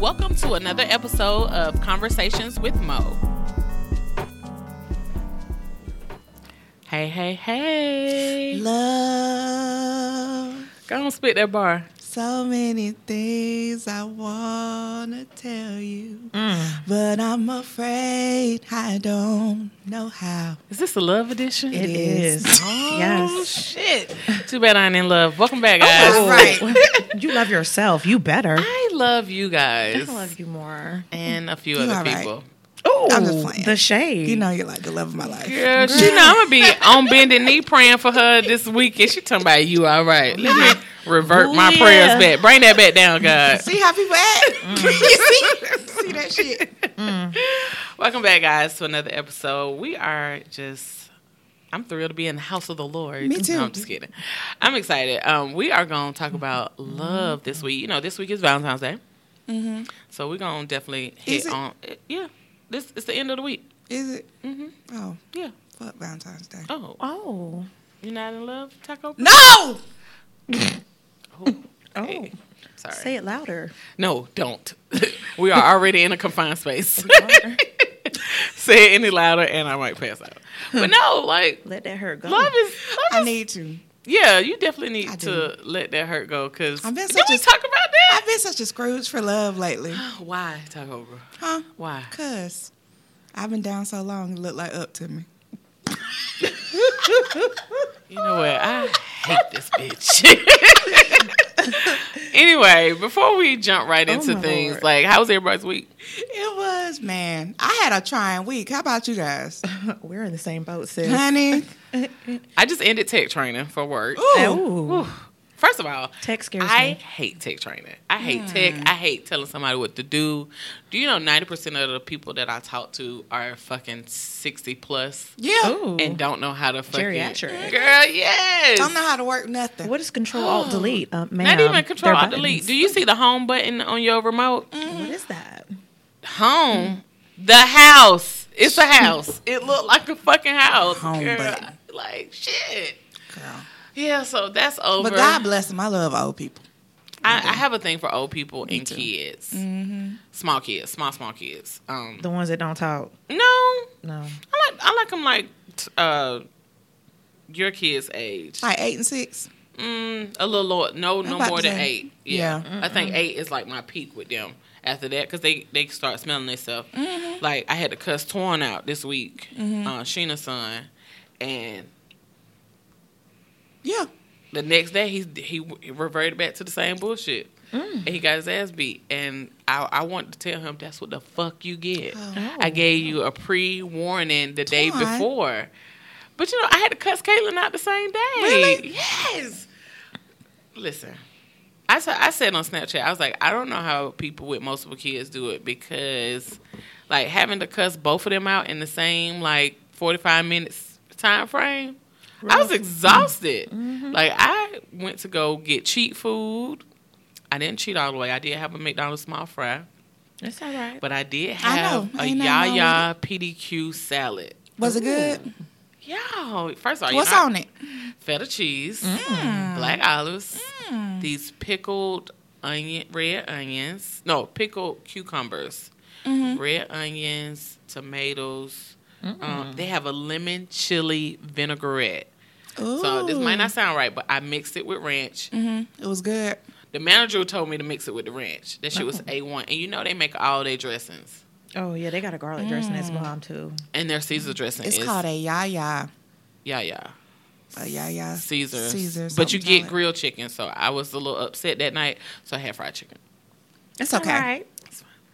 Welcome to another episode of Conversations with Mo. Hey, hey, hey. Love. Go on, spit that bar. So many things I wanna tell you, Mm. but I'm afraid I don't know how. Is this a love edition? It is. Oh, Yes. shit. Too bad I ain't in love. Welcome back, guys. All right. you love yourself. You better. I love you guys. I love you more. And a few You other all right. people. Oh, I'm just playing. The shade. You know you're like the love of my life. Girl, she know I'm gonna be on bended knee praying for her this weekend. She talking about you all right. Let me revert Ooh, my yeah. prayers back. Bring that back down, God. See how people act? Mm. see? see that shit? Welcome back, guys, to another episode. We are just I'm thrilled to be in the house of the Lord. Me too. No, I'm just kidding. I'm excited. Um, we are gonna talk about love this week. You know, this week is Valentine's Day. Mm-hmm. So we're gonna definitely hit it? on yeah. This it's the end of the week. Is it? hmm Oh, Yeah. fuck Valentine's Day. Oh, oh. you're not in love, Taco? No! Oh, Oh. Sorry. Say it louder. No, don't. we are already in a confined space. Say it any louder, and I might pass out. But no, like Let that hurt go. love is. I Love is need to. yeah, you definitely need to let that hurt go. Cause I've been did such we a- talk about I've been such a Scrooge for love lately. Why Taco? Bro? Huh? Why? Cause I've been down so long, it looked like up to me. You know what? I hate this bitch. anyway, before we jump right Oh, into my things, Lord. like how was everybody's week? It was, man. I had a trying week. How about you guys? We're in the same boat, sis. Honey. I just ended tech training for work. Ooh. Ooh. First of all, Tech scares I me. hate tech training. I hate tech. I hate telling somebody what to do. Do you know ninety percent of the people that I talk to are fucking sixty plus Yeah. Ooh. and don't know how to fucking Geriatric. Girl, yes. Don't know how to work nothing. What is Control Alt Delete? Uh, ma'am, Not even control alt delete. Do you see the home button on your remote? What is that? Home. The house. It's a house. It looked like a fucking house. Home Girl, button. Like shit. Girl. Yeah, so that's over. But God bless them. I love old people. I, I have a thing for old people and too. kids, Mm-hmm. small kids, small small kids. Um, The ones that don't talk. no, No. I like I like them like t- uh, your kids' age. Like eight and six. Mm, a little lower. No, no about more to than say- eight. Yeah, Yeah. I think eight is like my peak with them. After that, because they they start smelling themselves. Mm-hmm. Like I had to cuss Torn out this week, uh, Sheena's son, and Yeah. the next day he, he reverted back to the same bullshit. Mm. And he got his ass beat, and I, I wanted to tell him that's what the fuck you get. Oh. I gave you a pre warning the day before, but you know I had to cuss Caitlin out the same day. Really? Yes. Listen, I said I said on Snapchat I was like I don't know how people with multiple kids do it because like having to cuss both of them out in the same like forty five minutes time frame. I was exhausted. Like I went to go get cheat food. I didn't cheat all the way. I did have a McDonald's small fry, That's all right. but I did have know. a Ain't nothing wrong Yaya PDQ salad. Was it good? Yo, first of all, you What's know, on it? Feta cheese, Mm. black olives, these pickled onion, red onions. No, pickled cucumbers, Mm-hmm. red onions, tomatoes. Um, they have a lemon chili vinaigrette. So this might not sound right, but I mixed it with ranch. hmm It was good. The manager told me to mix it with the ranch. That shit was a one, and you know they make all their dressings, Oh, yeah, they got a garlic dressing that's bomb, too. and their Caesar dressing It's is called a yaya. yeah yeah A yaya. Caesar. Caesar. but you get like- grilled chicken, so I was a little upset that night, so I had fried chicken. It's okay. All right.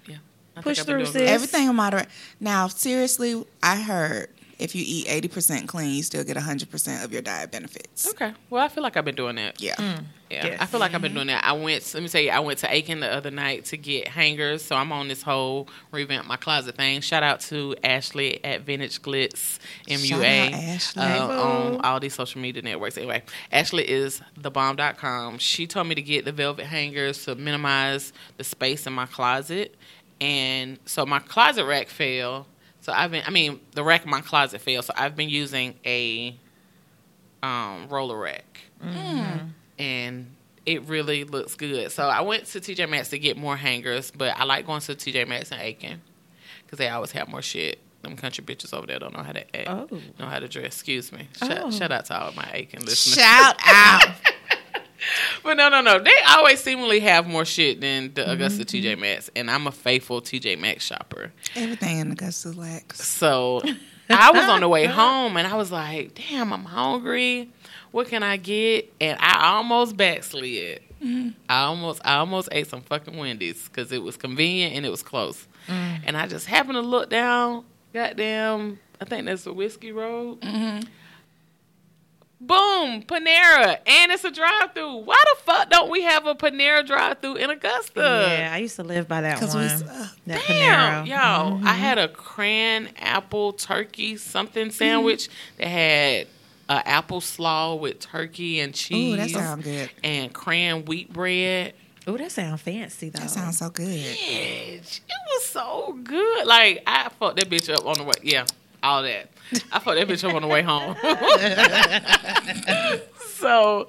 Yeah, I Push think I've been through, doing sis. Everything in moderate. Now, seriously, I heard if you eat 80% clean, you still get 100% of your diet benefits. Okay, well I feel like I've been doing that. Yeah. Yeah, Yes. I feel like I've been doing that. I went. Let me tell you, I went to Aiken the other night to get hangers. So I'm on this whole revamp my closet thing. Shout out to Ashley at Vintage Glitz MUA Shout out, Ashley. uh, on all these social media networks. Anyway, Ashley is thebomb.com. She told me to get the velvet hangers to minimize the space in my closet, and so my closet rack fell. So I've been. I mean, the rack in my closet fell. So I've been using a um, roller rack and it really looks good. So I went to TJ Maxx to get more hangers, but I like going to TJ Maxx and Aiken because they always have more shit. Them country bitches over there don't know how to act, Oh. know how to dress. Excuse me. Shout, Oh. shout out to all my Aiken listeners. Shout out. But no, no, no. They always seemingly have more shit than the mm-hmm, Augusta TJ mm-hmm. Maxx, and I'm a faithful TJ Maxx shopper. Everything in Augusta lacks. So I was on the way home, and I was like, "Damn, I'm hungry. What can I get?" And I almost backslid. Mm-hmm. I almost, I almost ate some fucking Wendy's because it was convenient and it was close. Mm. And I just happened to look down. Goddamn, I think that's the Whiskey Road. Boom, Panera, and it's a drive-through. Why the fuck don't we have a Panera drive-through in Augusta? yeah, I used to live by that 'Cause one. we suck. that Damn, Panera. yo, I had a cran apple turkey something sandwich that had uh, apple slaw with turkey and cheese Ooh, that sounds good. and cran wheat bread. Oh, that sounds fancy though. That sounds so good. Bitch, it was so good. Like I fucked that bitch up on the way. Yeah, all that. I fucked that bitch up on the way home. so,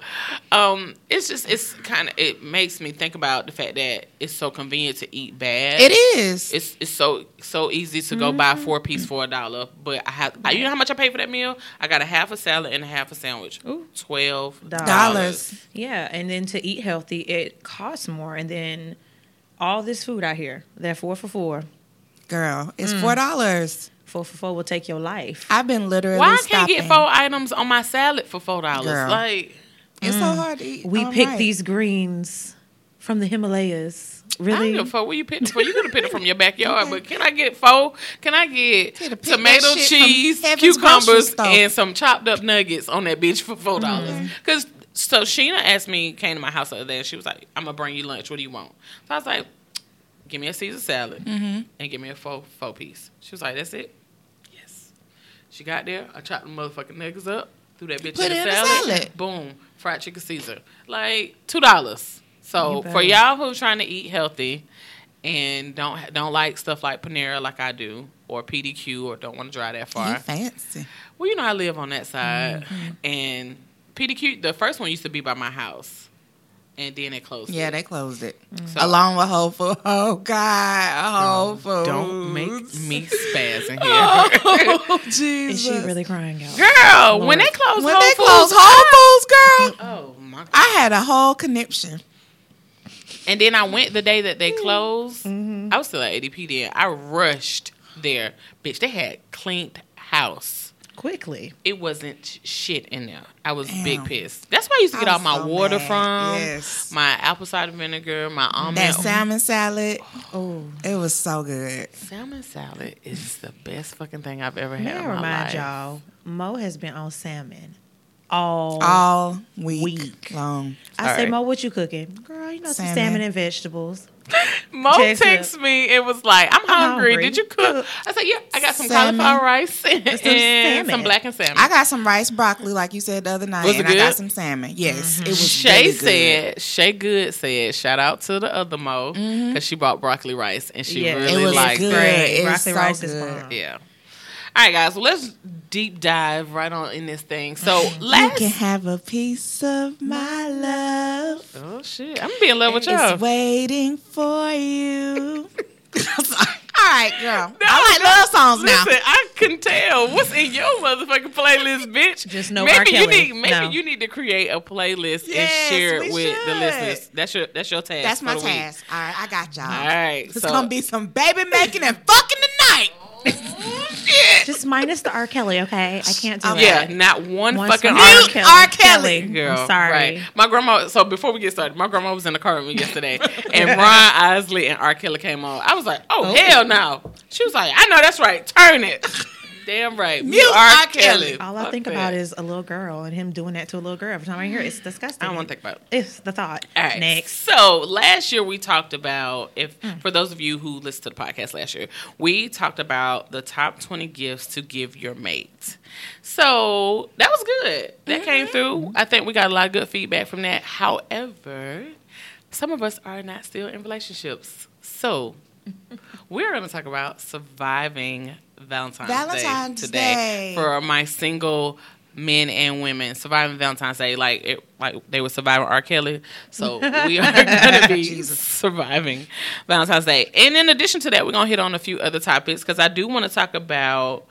um, it's just it's kind of it makes me think about the fact that it's so convenient to eat bad. It is. It's it's so so easy to go buy four piece for a dollar, but I have I, you know how much I paid for that meal? I got a half a salad and a half a sandwich. Ooh. Twelve Dollars. Yeah, and then to eat healthy, it costs more. And then all this food out here, that four for four, Girl, it's Mm. four dollars. Four for four will take your life. I've been literally Why I can't get four items on my salad for four dollars? Girl. Like It's so hard to eat. we all pick right. these greens from the Himalayas. I Really? don't give a fuck where you pick it for. You could have picked it from your backyard, but can I get four? Can I get tomato that shit from cheese, cucumbers, and some chopped up nuggets on that bitch for four dollars? Because so Sheena asked me, came to my house the other day, and she was like, "I'm gonna bring you lunch. What do you want?" So I was like, "Give me a Caesar salad Mm-hmm. and give me a four four piece." She was like, "That's it." She got there. I chopped the motherfucking nuggets up, threw that bitch Put in the in the salad. salad. Boom, fried chicken Caesar, like two dollars. So for y'all who's trying to eat healthy and don't don't like stuff like Panera like I do, or PDQ, or don't want to drive that You far, fancy. well, you know I live on that side, Mm-hmm. and PDQ, the first one used to be by my house, and then it closed. Yeah, it. they closed it. So- Along with Whole Foods. Oh God, Whole Foods. Don't make me spaz in here, Oh Jesus! Is she really crying out? girl. When Lord. they close when Whole they Foods, closed Whole Foods, girl, oh my god. I had a whole conniption. And then I went the day that they closed. Mm-hmm. I was still at ADP then. I rushed there. Bitch, they had cleaned house. Quickly. It wasn't shit in there. I was Damn. big pissed. That's where I used to I get all my so water mad. from. Yes. My apple cider vinegar, my almond. That salmon salad, Oh, it was so good. Salmon salad is the best fucking thing I've ever had may I in my remind life. y'all, Mo has been on salmon all. All week, Week. long. I All say, right. Mo, what you cooking? Girl, you know some Salmon. salmon and vegetables. Mo Text texted me. It was like, I'm, hungry. hungry. Did you cook? I said, yeah. I got some Salmon. cauliflower rice and, some and salmon. some blackened salmon. I got some rice broccoli, like you said the other night, Was it and I got some salmon. Yes, it was. Shay really good. said, Shay Good said, shout out to the other Mo because she bought broccoli rice and she Yeah. really Mm-hmm. it was liked good. it. Great. It was Broccoli so rice is good. bomb. Yeah. All right, guys. Well, let's deep dive right on in this thing. So You can have a piece of my love. Oh shit! I'm being in love with It's y'all. It's waiting for you. All right, girl. I like love songs now. Listen, I can tell what's in your motherfucking playlist, bitch. Just no maybe R. you need maybe No. you need to create a playlist and share it we with the listeners. That's your that's your task. That's my the week. task. All right, I got y'all. All right, It's so- gonna be some baby making and fucking tonight. Shit. Just minus the R. Kelly, okay? I can't do Okay. that. Yeah, not one One fucking song. R. Mute R. Kelly. Girl, I'm sorry. Right. My grandma. So before we get started, my grandma was in the car with me yesterday, and Ron Isley and R. Kelly came on. I was like, "Oh, Oh. hell no!" She was like, "I know that's right. Turn it." Damn right. Mute R. Kelly. All I Fuck think that. about is a little girl and him doing that to a little girl. Every time I hear it, it's disgusting. I don't want to think about it. It's the thought. All right. Next. So last year we talked about if Hmm. for those of you who listened to the podcast last year, we talked about the top twenty gifts to give your mate. So that was good. That came Mm-hmm. through. I think we got a lot of good feedback from that. However, some of us are not still in relationships. So we're going to talk about surviving Valentine's, Valentine's Day today Day. for my single men and women surviving Valentine's Day like it, like they were surviving R. Kelly. So we are going to be surviving Valentine's Day. And in addition to that, we're going to hit on a few other topics because I do want to talk about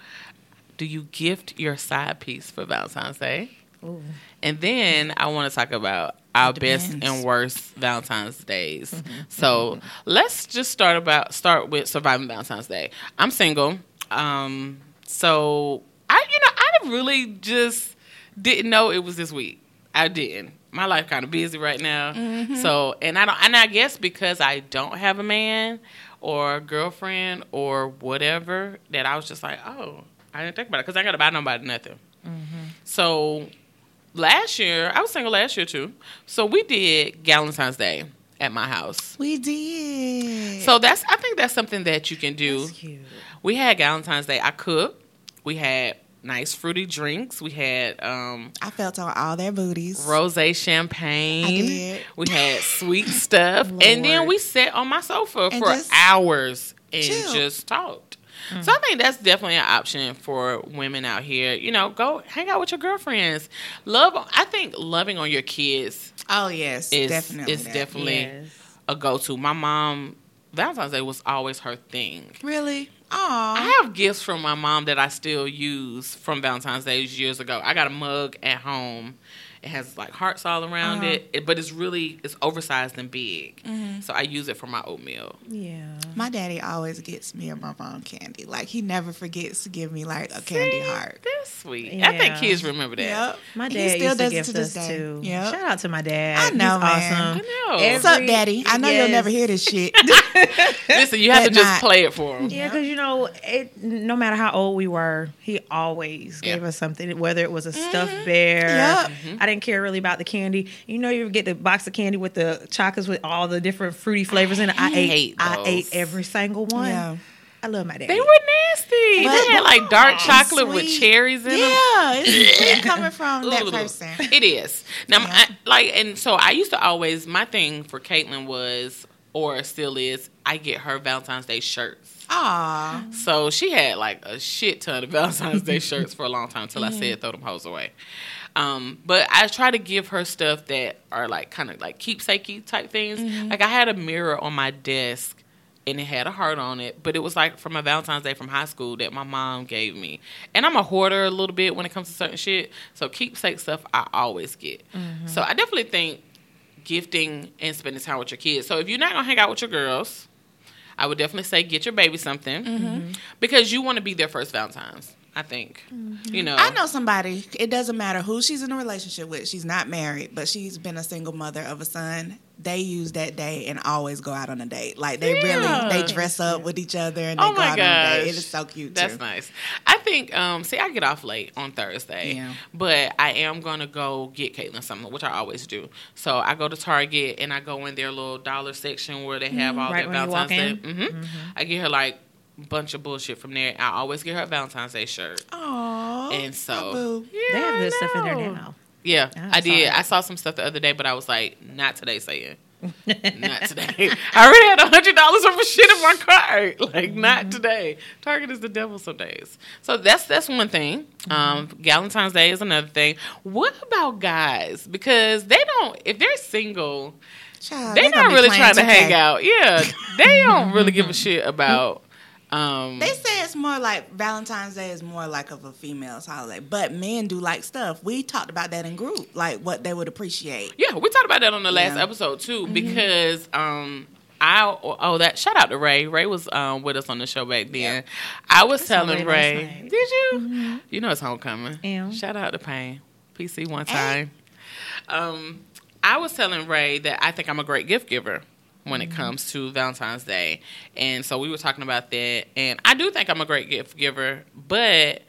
do you gift your side piece for Valentine's Day? Ooh. And then I want to talk about our best and worst Valentine's days. Mm-hmm. so mm-hmm. let's just start about start with surviving Valentine's Day. I'm single, um, so I you know I really just didn't know it was this week. I didn't. My life kind of busy right now, so and I don't and I guess because I don't have a man or a girlfriend or whatever that I was just like, oh, I didn't think about it because I got to buy nobody nothing. So last year, I was single last year too. So we did Valentine's Day at my house. We did. So that's I think that's something that you can do. That's cute. We had Valentine's Day. I cooked. We had nice fruity drinks. We had um I felt on all their booties. rosé champagne. We had sweet stuff. And then we sat on my sofa And for just hours and chill. just talked. Mm. So I think that's definitely an option for women out here. You know, go hang out with your girlfriends. Love. I think loving on your kids Oh yes, is definitely. is that. definitely Yes. a go to. My mom, Valentine's Day was always her thing. really. Aww. I have gifts from my mom that I still use from Valentine's Day years ago. I got a mug at home. It has like hearts all around Uh-huh. it, it, but it's really it's oversized and big. Mm-hmm. So I use it for my oatmeal. Yeah. My daddy always gets me and my mom candy. Like he never forgets to give me like a candy heart. That's sweet. I think kids remember that. Yep. My He dad still used to does it to this us day. too. Yep. Shout out to my dad. I know, He's man. awesome. I know. Every- What's up, Daddy? I know you'll never hear this shit. Listen, you have to just not- play it for him. Yeah, because you know, it, no matter how old we were, he always gave us something. Whether it was a stuffed bear, Yep. Mm-hmm. I didn't care really about the candy. You know, you get the box of candy with the chocolates with all the different fruity flavors in it. I, ate, hate I ate every single one. Yeah. I love my dad. They were nasty. But- they had like dark It's chocolate with cherries in them. yeah, it's sweet coming from that Ooh. person. It is. Now, Yeah. I, like, and so I used to always, my thing for Caitlin was, or still is, I get her Valentine's Day shirts. Aw. So she had like a shit ton of Valentine's Day shirts for a long time until I said throw them hoes away. Um, but I try to give her stuff that are like kind of like keepsakey type things. Mm-hmm. Like I had a mirror on my desk and it had a heart on it, but it was like from a Valentine's Day from high school that my mom gave me. And I'm a hoarder a little bit when it comes to certain shit. So keepsake stuff I always get. Mm-hmm. So I definitely think gifting and spending time with your kids. So if you're not gonna hang out with your girls, I would definitely say get your baby something mm-hmm. because you want to be their first Valentine's. I think, you know. I know somebody. It doesn't matter who she's in a relationship with. She's not married, but she's been a single mother of a son. They use that day and always go out on a date. Like they Yeah. really they dress up with each other and they Oh go my out on a date. It is so cute. That's too. nice. I think. Um, see, I get off late on Thursday, Yeah. but I am gonna go get Caitlin something, which I always do. So I go to Target and I go in their little dollar section where they have all Right their when you walk Valentine's Day. hmm I get her like a bunch of bullshit from there. I always get her a Valentine's Day shirt, Aww. and so yeah, They have I good stuff in there know. now. Yeah, I I did. it. I saw some stuff the other day, but I was like, not today, saying. not today. I already had a hundred dollars worth of shit in my cart. Like, not today. Target is the devil some days. So that's that's one thing. Um, Valentine's Day is another thing. What about guys? Because they don't. If they're single, Child, they're they gonna not really trying to hang out. Yeah, they don't really give a shit about. Um, They say it's more like Valentine's Day is more like of a female's holiday, but men do like stuff. We talked about that in group, like what they would appreciate. Yeah, we talked about that on the last Yeah. episode too because um I oh that shout out to Ray. Ray was um with us on the show back then. I was saw telling Ray last Ray, night. did you? You know it's homecoming. Yeah. Shout out to Paine. PC one Hey. time. Um I was telling Ray that I think I'm a great gift giver when it comes to Valentine's Day. And so we were talking about that and I do think I'm a great gift giver, but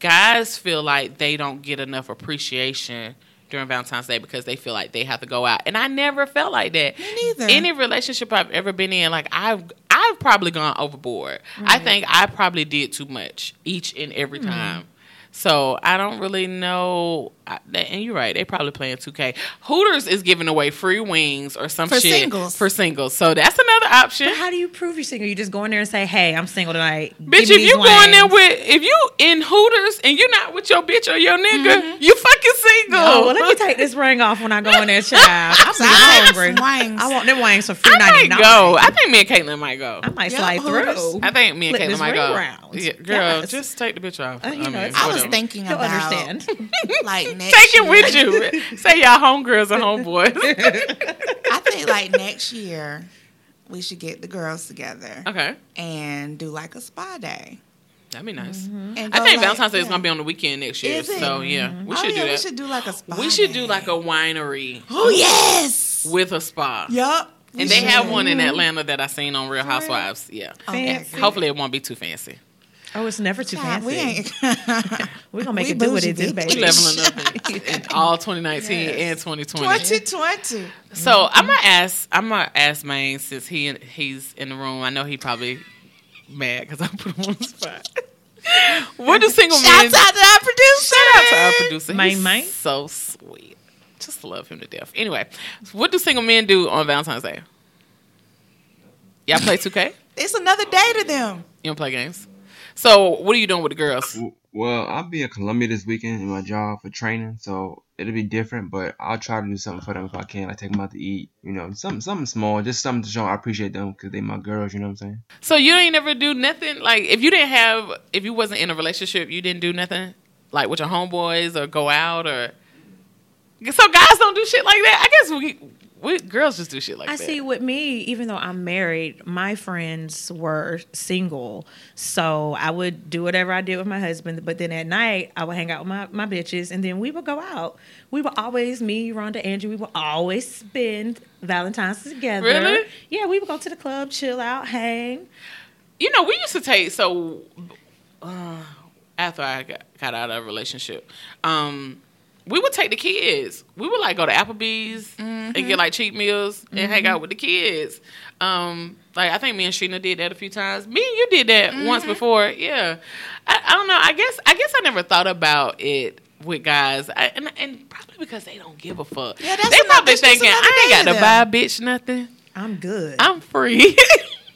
guys feel like they don't get enough appreciation during Valentine's Day because they feel like they have to go out. And I never felt like that. Me neither. Any relationship I've ever been in, like I've I've probably gone overboard. I think I probably did too much each and every mm-hmm. time. So I don't really know. And you're right, they probably playing 2K. Hooters is giving away free wings or some shit. For shit singles. for singles. So that's another option. But how do you prove you're single? You just go in there and say, "Hey, I'm single tonight." Bitch, Give me if these you going there with if you in Hooters and you're not with your bitch or your nigga, you fucking single. Oh, well, let me take this ring off when I go in there, child. I'm So hungry. wings. I want them wings for free I might nine. go. I think me and Caitlin might go. I might Yeah, slide Hooters. through. I think me and Flip Caitlin might go. around. Yeah, girl, Yes. just take the bitch off. Uh, you know, mean, it's- I was thinking You'll about understand. like next Take it year. with you. Say y'all homegirls and homeboys. I think like next year we should get the girls together okay, and do like a spa day. that'd be nice. Mm-hmm. And I think like- Valentine's Day is gonna be on the weekend next year, Is it? so yeah, mm-hmm. we oh, should yeah, do that. We should do like a spa. We should day. do like a winery Oh yes. with a spa. Yup. And they have one in mm-hmm. Atlanta that I seen on Real Housewives. Yeah. Okay. Fancy. Hopefully it won't be too fancy. Oh, it's never too Child, fancy. we ain't. We're gonna make we it do what it bougie, do, baby. We leveling up in, in all 2019 and 2020. 2020. So I'm gonna ask. I'm gonna ask Maine since he he's in the room. I know he probably mad because I put him on the spot. what do single men? Shouts out to our producer. Shout out to our producer. Maine, He's Maine. so sweet. Just love him to death. Anyway, what do single men do on Valentine's Day? Y'all play 2K? It's another day to them. You don't play games? So what are you doing with the girls? Well, I'll be in Columbia this weekend in my job for training, so it'll be different. But I'll try to do something for them if I can. I take them out to eat, you know, something something small, just something to show I appreciate them because they my girls. You know what I'm saying? So you ain't never do nothing like if you didn't have if you wasn't in a relationship, you didn't do nothing like with your homeboys or go out or. So guys don't do shit like that. I guess we, we girls just do shit like I that. I see with me, even though I'm married, my friends were single. So I would do whatever I did with my husband. But then at night, I would hang out with my, my bitches and then we would go out. We would always, me, Rhonda, Andrew, we would always spend Valentine's together. Really? Yeah, we would go to the club, chill out, hang. You know, we used to take so uh, after I got, got out of a relationship, um, we would take the kids. We would like go to Applebee's and get mm-hmm. like cheap meals and hang out mm-hmm. with the kids. Um, like I think me and Sheena did that a few times. Me and you did that once mm-hmm. before. Yeah, I, I don't know. I guess I guess I never thought about it with guys, I, and, and probably because they don't give a fuck. Yeah, that's they probably thinking I ain't got to to buy a bitch nothing. I'm good. I'm free.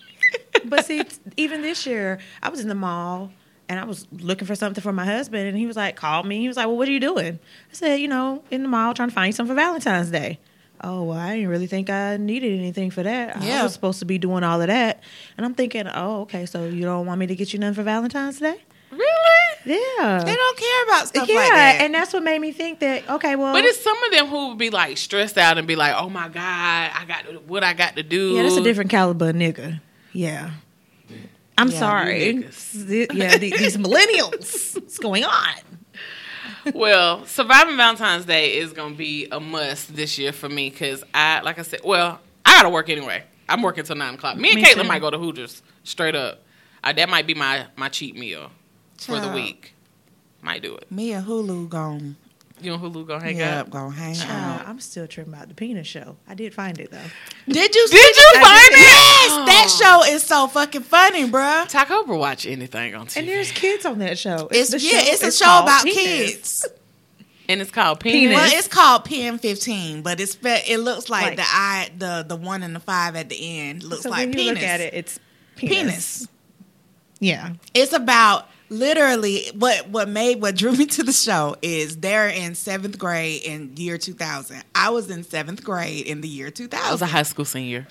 but see, even this year, I was in the mall and I was looking for something for my husband, and he was like, called me. He was like, "Well, what are you doing?" I said, "You know, in the mall trying to find something for Valentine's Day." Oh, well, I didn't really think I needed anything for that. I was supposed to be doing all of that, and I'm thinking, oh, okay, so you don't want me to get you nothing for Valentine's Day? really? Yeah, They don't care about stuff yeah, like that. and that's what made me think that. Okay, well, But it's some of them who would be like stressed out and be like, "Oh my god, I got to, what I got to do." yeah, that's a different caliber of nigga. Yeah. I'm Yeah, sorry. you Yeah, the- these millennials. What's going on? Well, surviving Valentine's Day is gonna be a must this year for me because I, like I said, well, I gotta work anyway. I'm working till nine o'clock. Me and Me Caitlin too. might go to Hooters straight up. Uh, that might be my my cheat meal for the week. Might do it. Me and Hulu gone. You and Hulu gonna hang Yeah, out. gonna hang Uh, out. I'm still tripping about the penis show. I did find it though. Did you? Did see you that? find it? Yes, that show is so fucking funny, bruh. Talk over watch anything on TV, And there's kids on that show. It's the yeah, it's a is show about Penis. kids. and it's called Penis. Penis. Well, it's called Pen Fifteen, but it's fe- it looks like, Like- the I the the one and the five at the end looks So like when you penis. look at it, it's penis. penis. Yeah. It's about literally what what made what drew me to the show is they're in seventh grade in year two thousand. I was in seventh grade in the year 2000 I was a high school senior.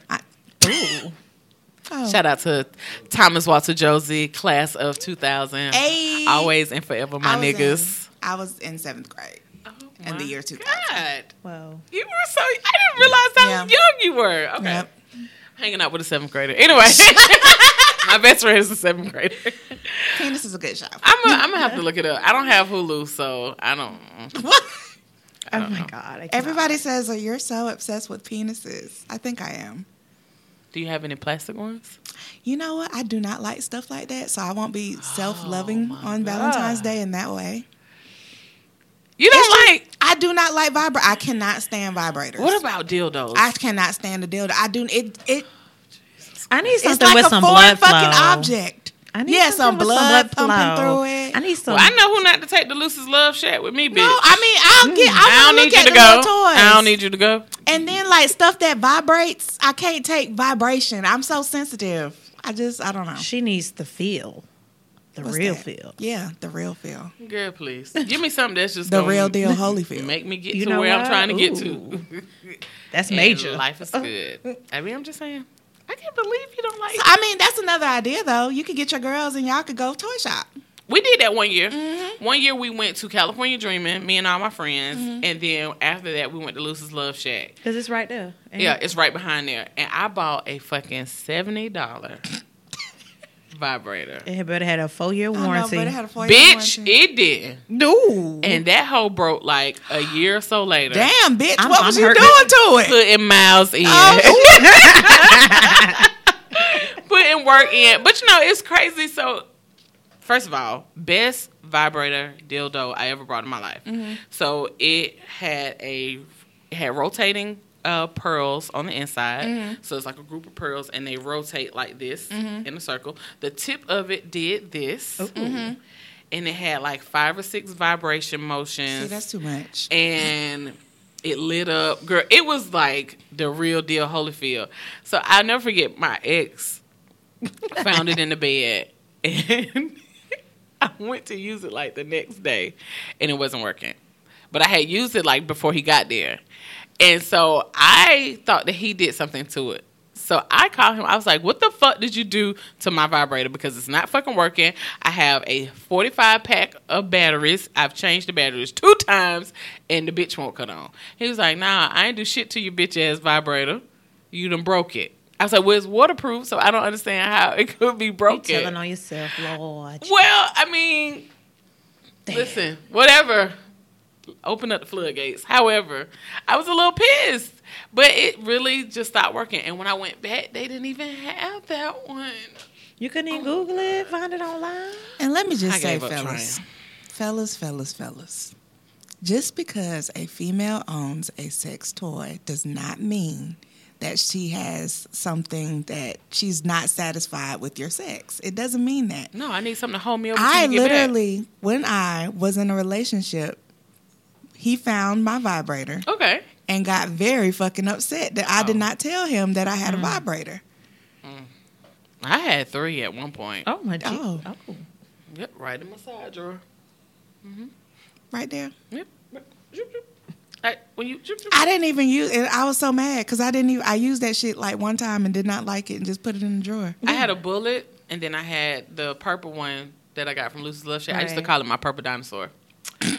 Ooh. Oh. Shout out to Thomas Walter Josey, class of 2000. Ayy. Always and forever, my I niggas. In, I was in seventh grade. Oh in the year 2000. God, Well, you were so. I didn't realize how Yeah. young you were. Okay, Yep. hanging out with a seventh grader. Anyway, my best friend is a seventh grader. Penis is a good show. I'm gonna I'm gonna have to look it up. I don't have Hulu, so I don't. What? oh don't my know. god. I. Everybody says, "Oh, you're so obsessed with penises." I think I am. Do you have any plastic ones? You know what? I do not like stuff like that, so I won't be oh self-loving Oh, my on Valentine's Day in that way. You don't It's like. I do not like vibrator. I cannot stand vibrators. What about dildos? I cannot stand the dildo. I do it. It I need it's something like with a some foreign blood flow. fucking object. I need Yeah, some something with blood pumping flow. through it. I need some. Well, I know who not to take the loosest love shot with me, bitch. No, I mean I'll get. Mm, I I don't need look you at to go. toys. I don't need you to go. And then like stuff that vibrates, I can't take vibration. I'm so sensitive. I just I don't know. She needs the feel, the What's real that? feel. Yeah, the real feel. Girl, please give me something that's just The real deal Holyfield. Make me get You to know where I'm trying to get to. Ooh. That's And major. Life is good. I mean, I'm just saying. I can't believe you don't like. So, I mean, that's another idea though. You could get your girls and y'all could go toy shop. We did that one year. Mm-hmm. One year we went to California Dreaming, me and all my friends, and then after that we went to Lucy's Love Shack. Because it's right there. Ain't Yeah, it? it's right behind there, and I bought a fucking seventy dollar vibrator. It had better had a four year I know, warranty. but it had a four-year Bitch, warranty. it did, no. and that hoe broke like a year or so later. Damn, bitch, I'm- what I'm was you doing to it? Putting miles in, Oh, putting work in, but you know it's crazy. So, first of all, best vibrator dildo I ever brought in my life. Mm-hmm. So it had a it had rotating uh, pearls on the inside. So it's like a group of pearls, and they rotate like this in a circle. The tip of it did this, and it had like five or six vibration motions See, that's too much. and it lit up. Girl, it was like the real deal Holyfield. So I'll never forget my ex found it in the bed and I went to use it like the next day and it wasn't working. But I had used it like before he got there. And so I thought that he did something to it. So I called him. I was like, "What the fuck did you do to my vibrator? Because it's not fucking working. I have a 45 pack of batteries. I've changed the batteries two times, and the bitch won't cut on." He was like, "Nah, I ain't do shit to your bitch ass vibrator. You done broke it." I was like, "Well, it's waterproof, so I don't understand how it could be broken. You broken." telling on yourself, Lord. Well, I mean, Damn. listen, whatever. Open up the floodgates. However, I was a little pissed, but it really just stopped working. And when I went back, they didn't even have that one. You couldn't even oh Google it, find it online. And let me just I say, fellas, fellas, fellas, fellas. Just because a female owns a sex toy does not mean that she has something that she's not satisfied with your sex. It doesn't mean that. No, I need something to hold me over. I you get back. literally, when I was in a relationship, he found my vibrator okay. and got very fucking upset that I did Oh. not tell him that I had a mm. vibrator. Mm. I had three at one point. Oh my god. Oh. Oh. Yep, right in my side drawer. Mm-hmm. Right there. Yep. Zoop, zoop. When you, zoop, zoop. I didn't even use it. I was so mad because I didn't even. I used that shit like one time and did not like it and just put it in the drawer. I had a bullet, and then I had the purple one that I got from Lucy's Love Shack. I used to call it my purple dinosaur.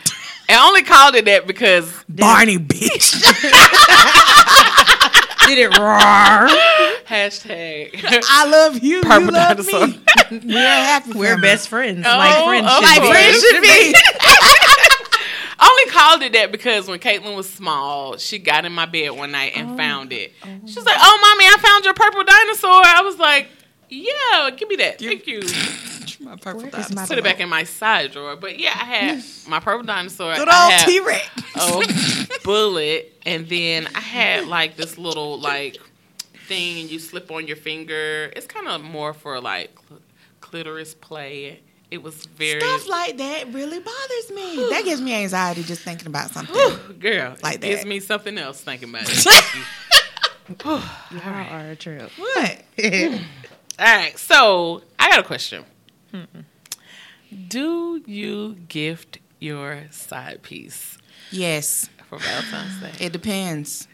I only called it that because Barney bitch. Did it roar? hashtag. I love you. Purple you love dinosaur. me. We're happy. We're best friends. Oh, like friends oh, should like be. friends should be. I only called it that because when Caitlin was small, she got in my bed one night and oh, found it. Oh. She was like, "Oh, mommy, I found your purple dinosaur." I was like, "Yeah, give me that, thank you." My purple Where is dinosaur. my Put it back in my side drawer. But yeah, I had my purple dinosaur. Good I old T Rex. a bullet, and then I had like this little like thing, and you slip on your finger. It's kind of more for like cl- clitoris play. It was very Stuff like that really bothers me. that gives me anxiety just thinking about something. girl. Like it gives me something else thinking about it. Y'all are a trip. what? All right, so I got a question. Do you gift your side piece Yes, for Valentine's Day? it depends.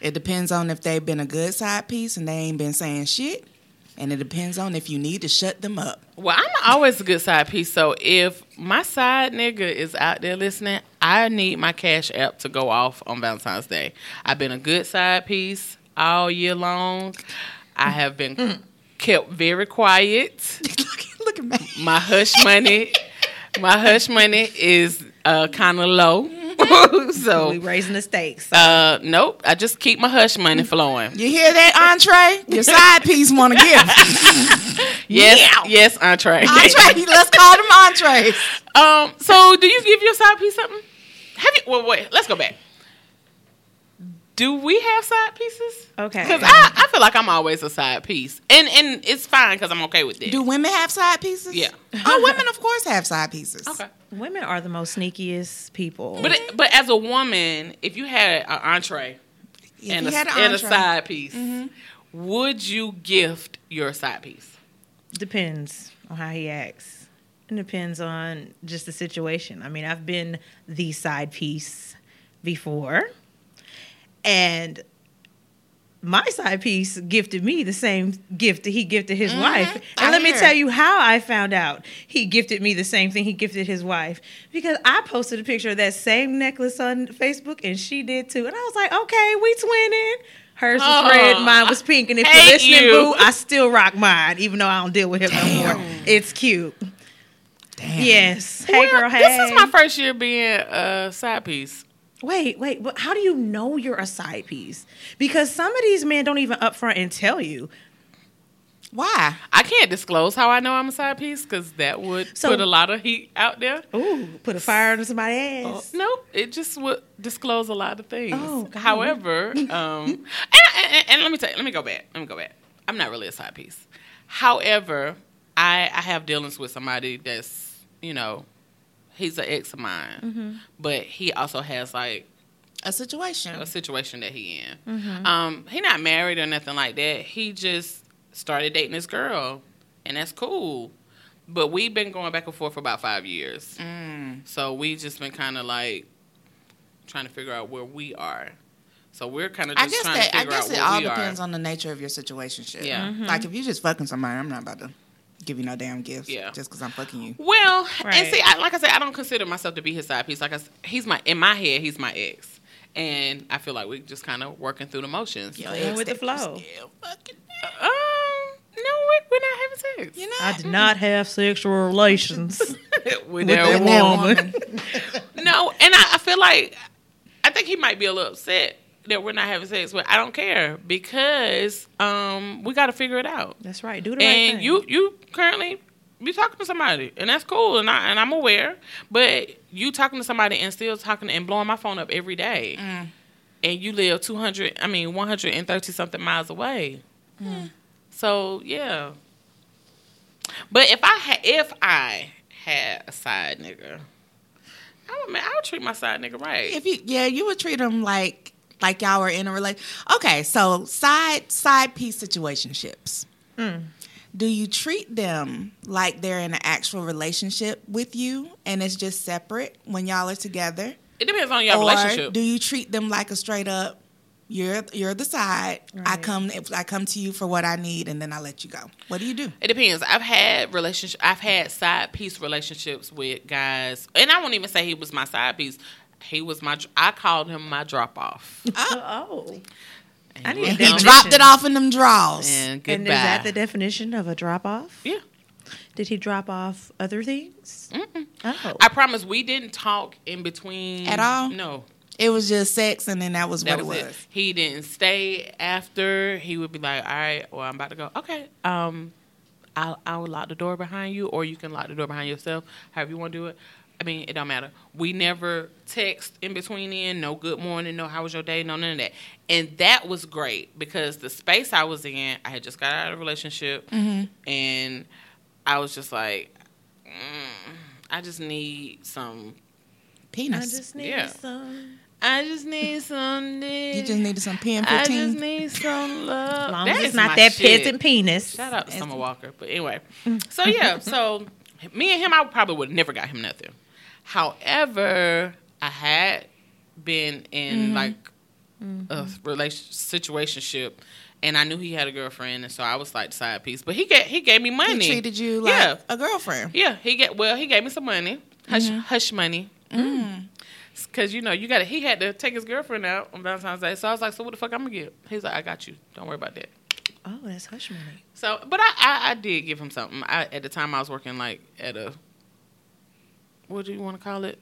It depends on if they've been a good side piece and they ain't been saying shit. And it depends on if you need to shut them up. Well, I'm always a good side piece. So if my side nigga is out there listening, I need my cash app to go off on Valentine's Day. I've been a good side piece all year long. I have been mm. kept very quiet. look, look at. My hush money, my hush money is uh, kind of low. So we raising the stakes. uh, nope, I just keep my hush money flowing. You hear that, entree? Your side piece want to give. Yes, yes, entree. entree, let's call them entrees. Um. So, do you give your side piece something? Have you? Well, wait. Let's go back. Do we have side pieces? Okay. Because I, I feel like I'm always a side piece, and and it's fine because I'm okay with it. Do women have side pieces? Yeah. Oh, women of course have side pieces. okay. Women are the most sneakiest people. But it, but as a woman, if you had an entree If and, you a, had an and a entree- Mm-hmm. side piece, would you gift your side piece? depends on how he acts. It depends on just the situation. I mean, I've been the side piece before, and my side piece gifted me the same gift that he gifted his mm-hmm. wife. And I let me tell you how I found out he gifted me the same thing he gifted his wife. Because I posted a picture of that same necklace on Facebook, and she did too. And I was like, okay, we twinning. Hers was Oh, red, mine was pink. And if you're listening, you. boo, I still rock mine, even though I don't deal with him no more. It's cute. Damn. Yes. Hey, Well, girl. Hey. This is my first year being a side piece. Wait, wait. But how do you know you're a side piece? Because some of these men don't even upfront and tell you. Why? I can't disclose how I know I'm a side piece because that would So- put a lot of heat out there. Ooh, put a fire under somebody's Oh, ass. no, it just would disclose a lot of things. Oh, God. However, um, and, and, and let me tell you, let me go back. Let me go back. I'm not really a side piece. However, I I have dealings with somebody that's you know, he's an ex of mine, Mm-hmm. but he also has like A situation. a situation that he in. Mm-hmm. Um, he not married or nothing like that. He just started dating this girl, and that's cool. But we've been going back and forth for about five years. Mm. So we just been kind of like trying to figure out where we are. So we're kind of just I guess trying that to I guess out it all depends are. on the nature of your situation. Shit. Yeah. Mm-hmm. Like if you just fucking somebody, I'm not about to give you no damn gifts. Yeah. Just because I'm fucking you. Well, and see, I, like I said, I don't consider myself to be his side piece. Like I, s- he's my in my head, he's my ex, and I feel like we're just kind of working through the motions. Yo, ex with the flow. still fucking- Um, no, we, we're not having sex. You know. I did not have sexual relations with with that that woman. woman. No, and I, I feel like I think he might be a little upset that we're not having sex, but I don't care because um we got to figure it out. That's right. Do the right And thing. you you currently be talking to somebody, and that's cool, and I and I'm aware. But you talking to somebody and still talking and blowing my phone up every day, Mm. and you live 200, I mean 130 something miles away. Mm. So yeah. But if I had if I had a side nigga, I would man, I would treat my side nigga right. If you yeah, you would treat them like like y'all are in a relation. Okay, so side side piece situationships. Mm. Do you treat them like they're in an actual relationship with you and it's just separate when y'all are together? it depends on your or relationship. do you treat them like a straight up you're you're the side. I Right. come I come to you for what I need and then I let you go. What do you do? It depends. I've had relationship. I've had side piece relationships with guys, and I won't even say he was my side piece. He was my. I called him my drop off. oh. And I he need He definition. dropped it off in them draws. And goodbye. And is that the definition of a drop off? yeah. Did he drop off other things? Mm-mm. Oh. I promise we didn't talk in between At all? No, It was just sex and then that was that what was it it. was. He didn't stay after. He would be like, "All right, well, I'm about to go. Okay, um, I'll I'll lock the door behind you, or you can lock the door behind yourself. However you want to do it. I mean, it don't matter. We never text in between. In no good morning, no how was your day, no none of that. And that was great because the space I was in, I had just got out of a relationship, and I was just like, mm, I just need some. Penis. I just need Yeah. some. I just need some. you just needed some pen 15. I just need some love. As long That as is it's not that shit. peasant penis. Shout out to Summer Walker. But anyway, so yeah, so me and him, I probably would have never got him nothing. However, I had been in mm-hmm. like a mm-hmm. relation situationship, and I knew he had a girlfriend, and so I was like the side piece. But he get he gave me money. He treated you like Yeah. a girlfriend. Yeah, he get well. He gave me some money, hush hush money. Mm. Cause you know you got He had to take his girlfriend out on Valentine's Day, so I was like, "So what the fuck I'm gonna get?" He's like, "I got you. Don't worry about that." Oh, that's hush money. So, but I, I, I did give him something. I, at the time, I was working like at a what do you want to call it?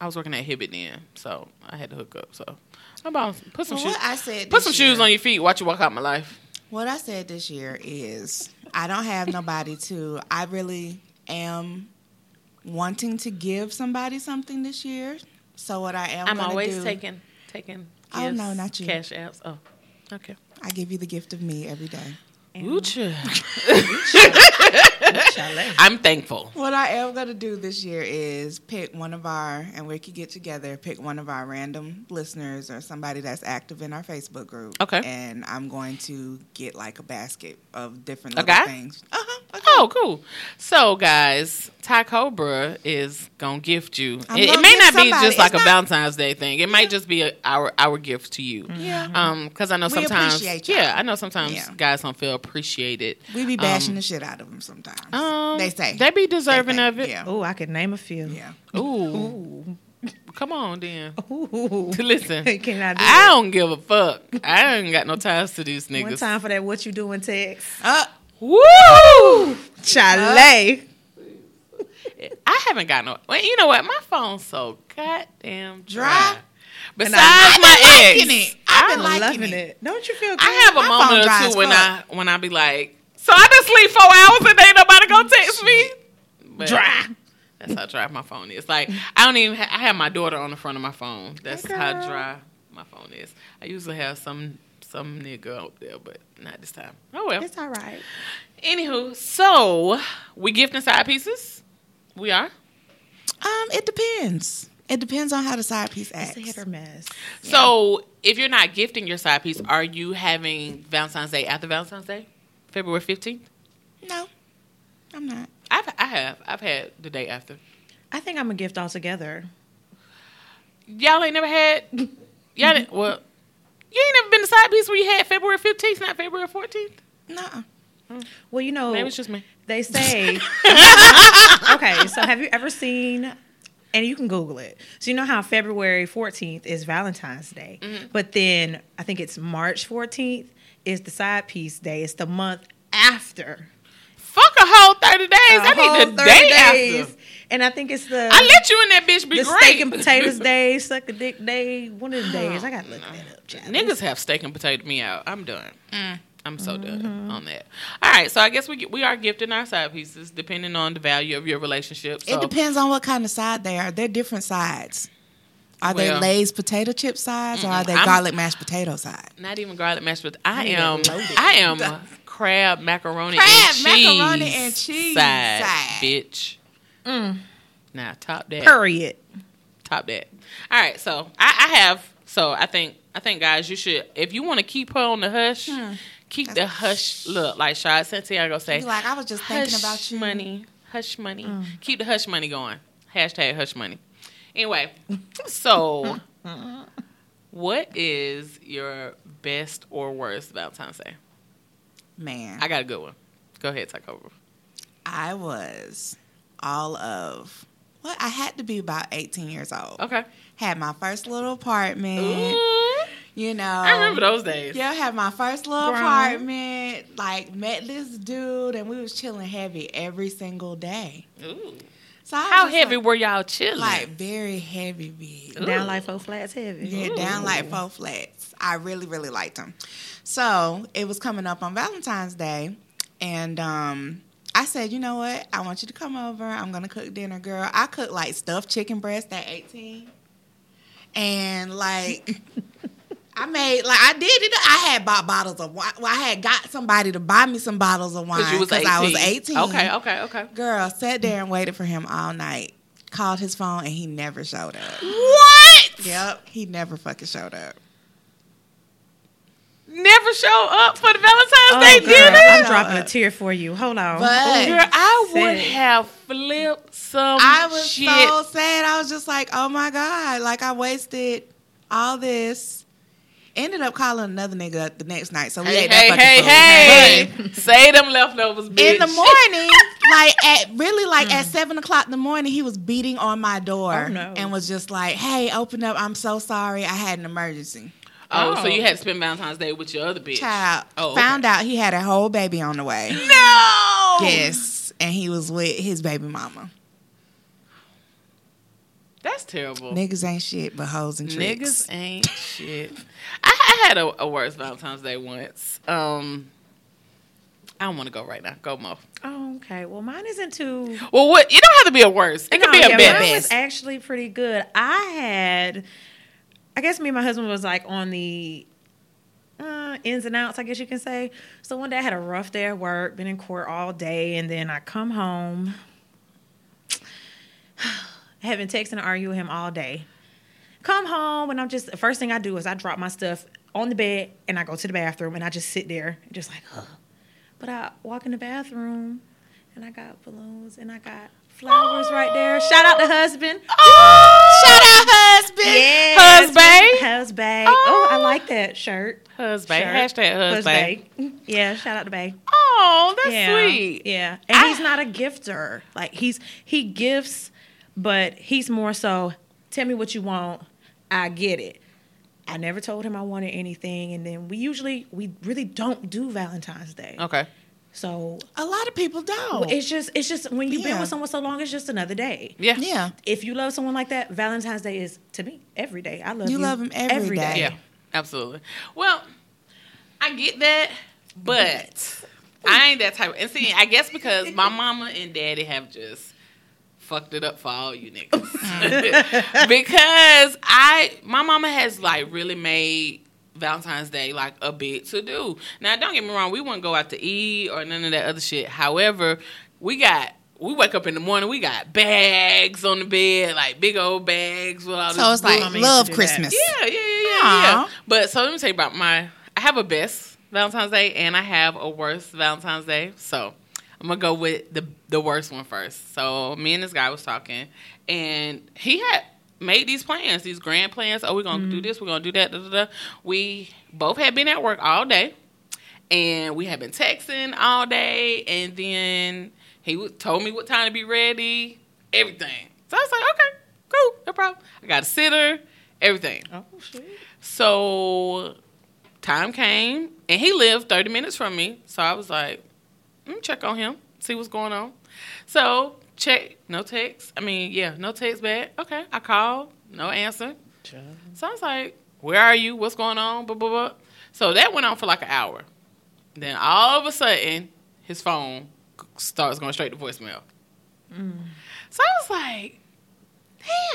I was working at Hibbett then, so I had to hook up. So, I bought him- put some Well, shoes. what I said Put some year- shoes on your feet. Watch you walk out my life. What I said this year is I don't have nobody to. I really am wanting to give somebody something this year. So what I am I'm gonna always do, taking taking. Oh, no, not you. Cash apps. Oh, okay. I give you the gift of me every day. Ooh-cha. Chalet. I'm thankful. What I am gonna do this year is pick one of our, and we could get together, pick one of our random listeners or somebody that's active in our Facebook group. Okay. And I'm going to get like a basket of different little guy? things. Uh huh. Oh, cool. So, guys, Ty Cobra is gonna gift you. It, it gonna may gift not be somebody. just like It's a not- Valentine's Day thing. It might just be a, our our gift to you. Yeah. Um, because I know sometimes, appreciate yeah, I know sometimes Yeah. guys don't feel appreciated. We be bashing Um, the shit out of them sometimes. Um, they say. they be deserving They of it. Yeah. Oh, I could name a few. Yeah. Ooh, Ooh. come on, then. Ooh. Listen, Can I do I it? don't give a fuck. I ain't got no ties to these One niggas. time for that what you doing text. Uh, Woo! Chalet. I haven't got no. Well, you know what? My phone's so goddamn dry. Dry? Besides I've my ex, liking it. I've been loving it. it. Don't you feel good? I have a My moment or two when. I when I be like, so I just sleep four hours and ain't nobody gonna text me. But dry. That's how dry my phone is. Like I don't even. Ha- I have my daughter on the front of my phone. That's how dry my phone is. I usually have some some nigga out there, but not this time. Oh well. It's all right. Anywho, so we gifting side pieces. We are. Um, it depends. It depends on how the side piece acts. It's a hit or miss. So if you're not gifting your side piece, are you having Valentine's Day after Valentine's Day, February fifteenth? No, I'm not. I've I have I've had the day after. I think I'm a gift altogether. Y'all ain't never had. Y'all didn't, well, you ain't never been the side piece where you had February fifteenth, not February fourteenth. No. Well, you know, Maybe it's just me. they say. okay, so have you ever seen? And you can Google it. So you know how February 14th is Valentine's Day, Mm-hmm. but then I think it's March 14th is the side piece day. It's the month after. Fuck a whole thirty days. A I need the 30 day days. after. And I think it's the I let you in that bitch. Be the great. steak and potatoes day, suck a dick day, one of the days. I got to look that up, child. Niggas have steak and potato me out. I'm done. Mm. I'm so Mm-hmm. done on that. All right, so I guess we we are gifting our side pieces depending on the value of your relationship. So It depends on what kind of side they are. They're different sides. Are they Well- Lay's potato chip sides or are they I'm- garlic mashed potato side? not even garlic mashed with I am. I am crab macaroni Crab, and cheese macaroni and cheese side, side. bitch. Mm. Now top that. Period. top that. All right, so I, I have. So I think I think guys, you should if you want to keep her on the hush, keep the hush look like Shad Santiago say. Like, I was just thinking about you. money, hush money. Keep the hush money going. Hashtag hush money. Anyway, so what is your best or worst Valentine's Day? Man, I got a good one. Go ahead, take over. I was all of what I had to be about 18 years old. Okay. Had my first little apartment. Ooh, You know, I remember those days. Yeah, I had my first little Grown. apartment. Like met this dude, and we was chilling heavy every single day. Ooh. So How heavy Like, were y'all chilling? like very heavy, big. Ooh. Down like four flats heavy. Yeah, down like four flats. I really, really liked them. So it was coming up on Valentine's Day, and um, I said, you know what? I want you to come over. I'm gonna cook dinner, girl. I cooked like stuffed chicken breast at 18, and like. I made like I did it. I had bought bottles of wine. Well, I had got somebody to buy me some bottles of wine Because you was 18. I was 18. Okay, okay, okay. Girl, sat there and waited for him all night. Called his phone and he never showed up. What? Yep, he never fucking showed up. Never show up for the Valentine's Oh, Day girl, dinner? I'm dropping a tear for you. Hold on. But- Girl, I Say would have flipped some I was shit. so sad. I was just like, oh my God. Like I wasted all this. Ended up calling another nigga the next night. So we hey, ate hey, that fucking hey, food. hey. Say them leftovers, bitch. in the morning, like at really like at mm. seven o'clock in the morning, he was beating on my door Oh, no. and was just like, Hey, open up. I'm so sorry. I had an emergency. Oh, so Oh. you had to spend Valentine's Day with your other bitch. Child. Oh, okay. Found out he had a whole baby on the way. No! Yes. And he was with his baby mama. That's terrible. Niggas ain't shit but hoes and tricks. Niggas ain't shit. I, I had a, a worse Valentine's Day once. Um, I don't want to go right now. Go Mo. Oh, okay. Well, mine isn't too. Well, what? You don't have to be a worse. It could No, be a yeah, best. Mine was actually pretty good. I had I guess me and my husband was like on the uh, ins and outs, I guess you can say. So one day I had a rough day at work, been in court all day, and then I come home. I have been texting and arguing with him all day. Come home, and I'm just the first thing I do is I drop my stuff on the bed and I go to the bathroom and I just sit there, just like, huh. But I walk in the bathroom and I got balloons and I got flowers right there. Shout out to husband. Oh, shout out husband. Yeah, Husband. Husband. Oh. oh, I like that shirt. Husband. Shirt. Hashtag husband. Husband. Yeah, shout out to Bay. Oh, that's yeah. sweet. Yeah. And I- he's not a gifter. Like he's he gifts, but he's more so tell me what you want. I get it. I never told him I wanted anything and then we usually we really don't do Valentine's Day. Okay. So A lot of people don't. it's just it's just when you've been with someone so long, it's just another day. Yeah. yeah. If you love someone like that, Valentine's Day is to me every day. I love you. You love 'em every day. Yeah. Absolutely. Well, I get that, but I ain't that type. And see, I guess because my mama and daddy have just fucked it up for all you niggas. Mm. because I, my mama has like really made Valentine's Day like a big to do. Now, don't get me wrong, we wouldn't go out to eat or none of that other shit. However, we got. We wake up in the morning. We got bags on the bed, like big old bags with all So it's like Mama love do that. Christmas. yeah, yeah, yeah, yeah, yeah. But so let me tell you about my. I have a best Valentine's Day and I have a worst Valentine's Day. So I'm gonna go with the the worst one first. So me and this guy was talking, and he had made these plans, these grand plans. Oh, we're gonna do mm-hmm. this. We're gonna do that. Da, da, da. We both had been at work all day, and we had been texting all day, and then he told me what time to be ready, everything. So I was like, okay, cool, no problem. I got a sitter, everything. Oh shit. So time came, and he lived 30 minutes from me. So I was like, let me check on him, see what's going on. So check, no text. I mean, yeah, no text back. Okay, I called, no answer. So I was like, where are you? What's going on? Blah, blah, blah. So that went on for like an hour. Then all of a sudden, his phone starts going straight to voicemail. Mm. So I was like,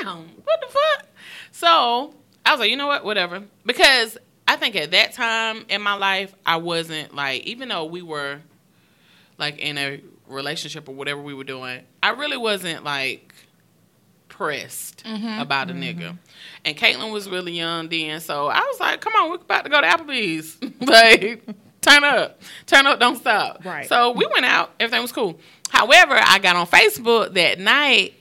damn, what the fuck? So I was like, you know what, whatever. Because I think at that time in my life, I wasn't like, even though we were like in a relationship or whatever we were doing, I really wasn't like pressed mm-hmm. about a mm-hmm. nigga. And Caitlin was really young then, so I was like, come on, we're about to go to Applebee's. like, turn up. Turn up, don't stop. Right. So we went out, everything was cool. However, I got on Facebook that night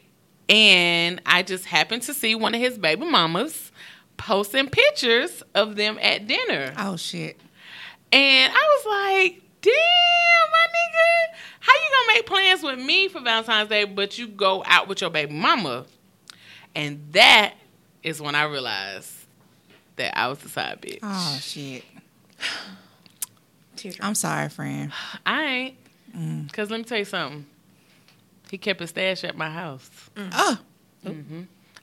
and I just happened to see one of his baby mamas posting pictures of them at dinner. Oh shit. And I was like, damn, my nigga, how you gonna make plans with me for Valentine's Day, but you go out with your baby mama? And that is when I realized that I was the side bitch. Oh shit. I'm sorry, friend. I ain't. Because let me tell you something. He kept his stash at my house. Mm. Oh.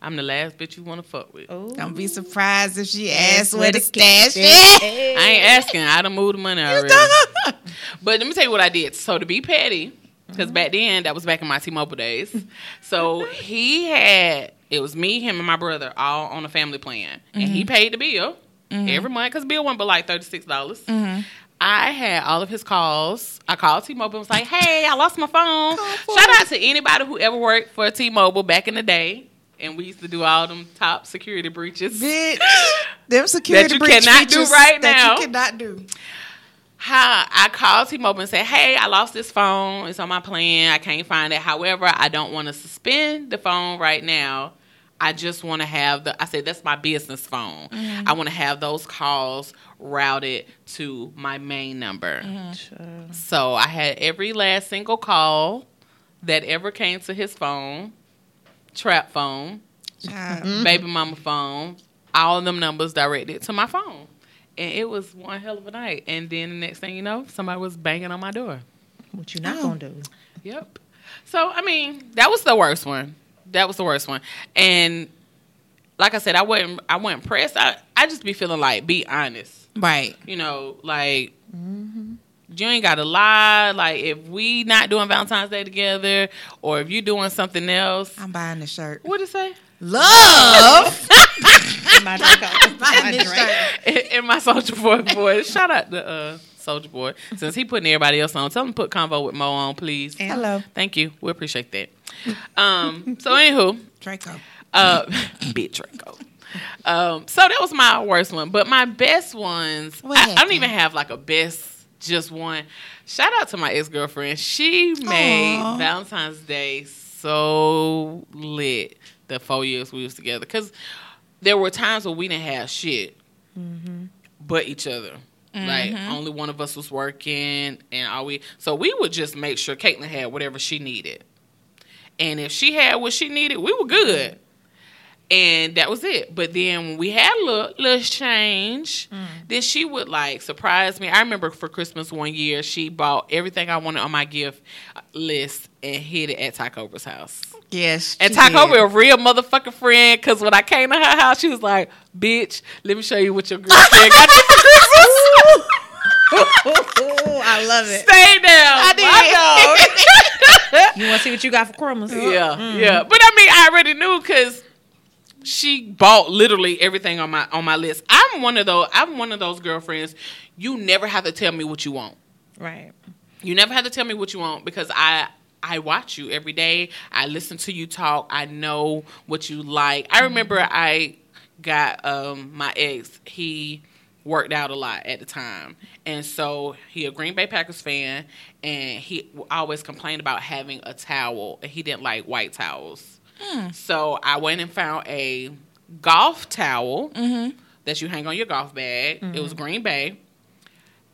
I'm the last bitch you want to fuck with. Oh. don't be surprised if she asks where where the the stash is. I ain't asking. I done moved the money already. But let me tell you what I did. So to be petty, because back then that was back in my T-Mobile days. So he had it was me, him, and my brother all on a family plan, and he mm-hmm. paid the bill mm-hmm. every month because bill went but like thirty six dollars. Mm-hmm. I had all of his calls. I called T-Mobile and was like, "Hey, I lost my phone." Shout out to anybody who ever worked for T-Mobile back in the day, and we used to do all them top security breaches. Bitch, them security that you breach cannot do right that now. you cannot do. I called T-Mobile and said, "Hey, I lost this phone. It's on my plan. I can't find it. However, I don't want to suspend the phone right now. I just want to have the. I said that's my business phone. Mm-hmm. I want to have those calls routed to my main number. Mm-hmm. So I had every last single call that ever came to his phone, trap phone, Child. baby mama phone, all of them numbers directed to my phone. And it was one hell of a night. And then the next thing you know, somebody was banging on my door. What you not Oh. gonna do? Yep. So I mean, that was the worst one. That was the worst one. And like I said, I wasn't I wasn't pressed. I I just be feeling like be honest. Right. You know, like you ain't gotta lie. Like if we not doing Valentine's Day together, or if you doing something else, I'm buying the shirt. what it say? Love. My drink. My My drink. drink. in, in my Soldier Boy voice. Shout out to uh, Soldier Boy. Since he putting everybody else on, tell him to put Convo with Mo on, please. And- Hello, Thank you. We appreciate that. Um, so anywho, Draco. uh, bit Draco. Um, so that was my worst one, but my best ones, I, I don't even have like a best, just one. Shout out to my ex girlfriend. She made Aw. Valentine's Day so lit. The four years we was together, because there were times where we didn't have shit, mm-hmm. but each other. Like mm-hmm. only one of us was working, and all we so we would just make sure Caitlin had whatever she needed. And if she had what she needed, we were good. And that was it. But then when we had a little, little change, mm. then she would like surprise me. I remember for Christmas one year, she bought everything I wanted on my gift list and hid it at Ty house. Yes. And she Ty did. Cobra a real motherfucking friend because when I came to her house, she was like, bitch, let me show you what your girlfriend got you for Christmas. Oh, I love it. Stay down. I did. You want to see what you got for Christmas? Yeah, mm. yeah. But I mean, I already knew because she bought literally everything on my on my list. I'm one of those. I'm one of those girlfriends. You never have to tell me what you want. Right. You never have to tell me what you want because I I watch you every day. I listen to you talk. I know what you like. I remember I got um my ex. He worked out a lot at the time, and so he a Green Bay Packers fan, and he always complained about having a towel, and he didn't like white towels. So I went and found a golf towel mm-hmm. that you hang on your golf bag. It was mm-hmm. Green Bay,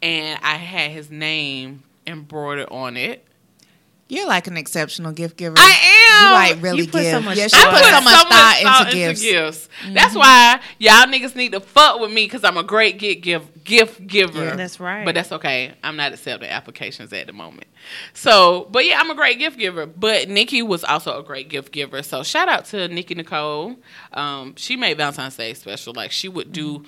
and I had his name embroidered on it. You're like an exceptional gift giver. I am. You like really You put so give. much yes, thought you put so much thought into into gifts. That's why y'all niggas need to fuck with me because I'm a great gift give, gift giver. Yeah, that's right. But that's okay. I'm not accepting applications at the moment. So, but yeah, I'm a great gift giver. But Nikki was also a great gift giver. So shout out to Nikki Nicole. Um, she made Valentine's Day special. Like she would do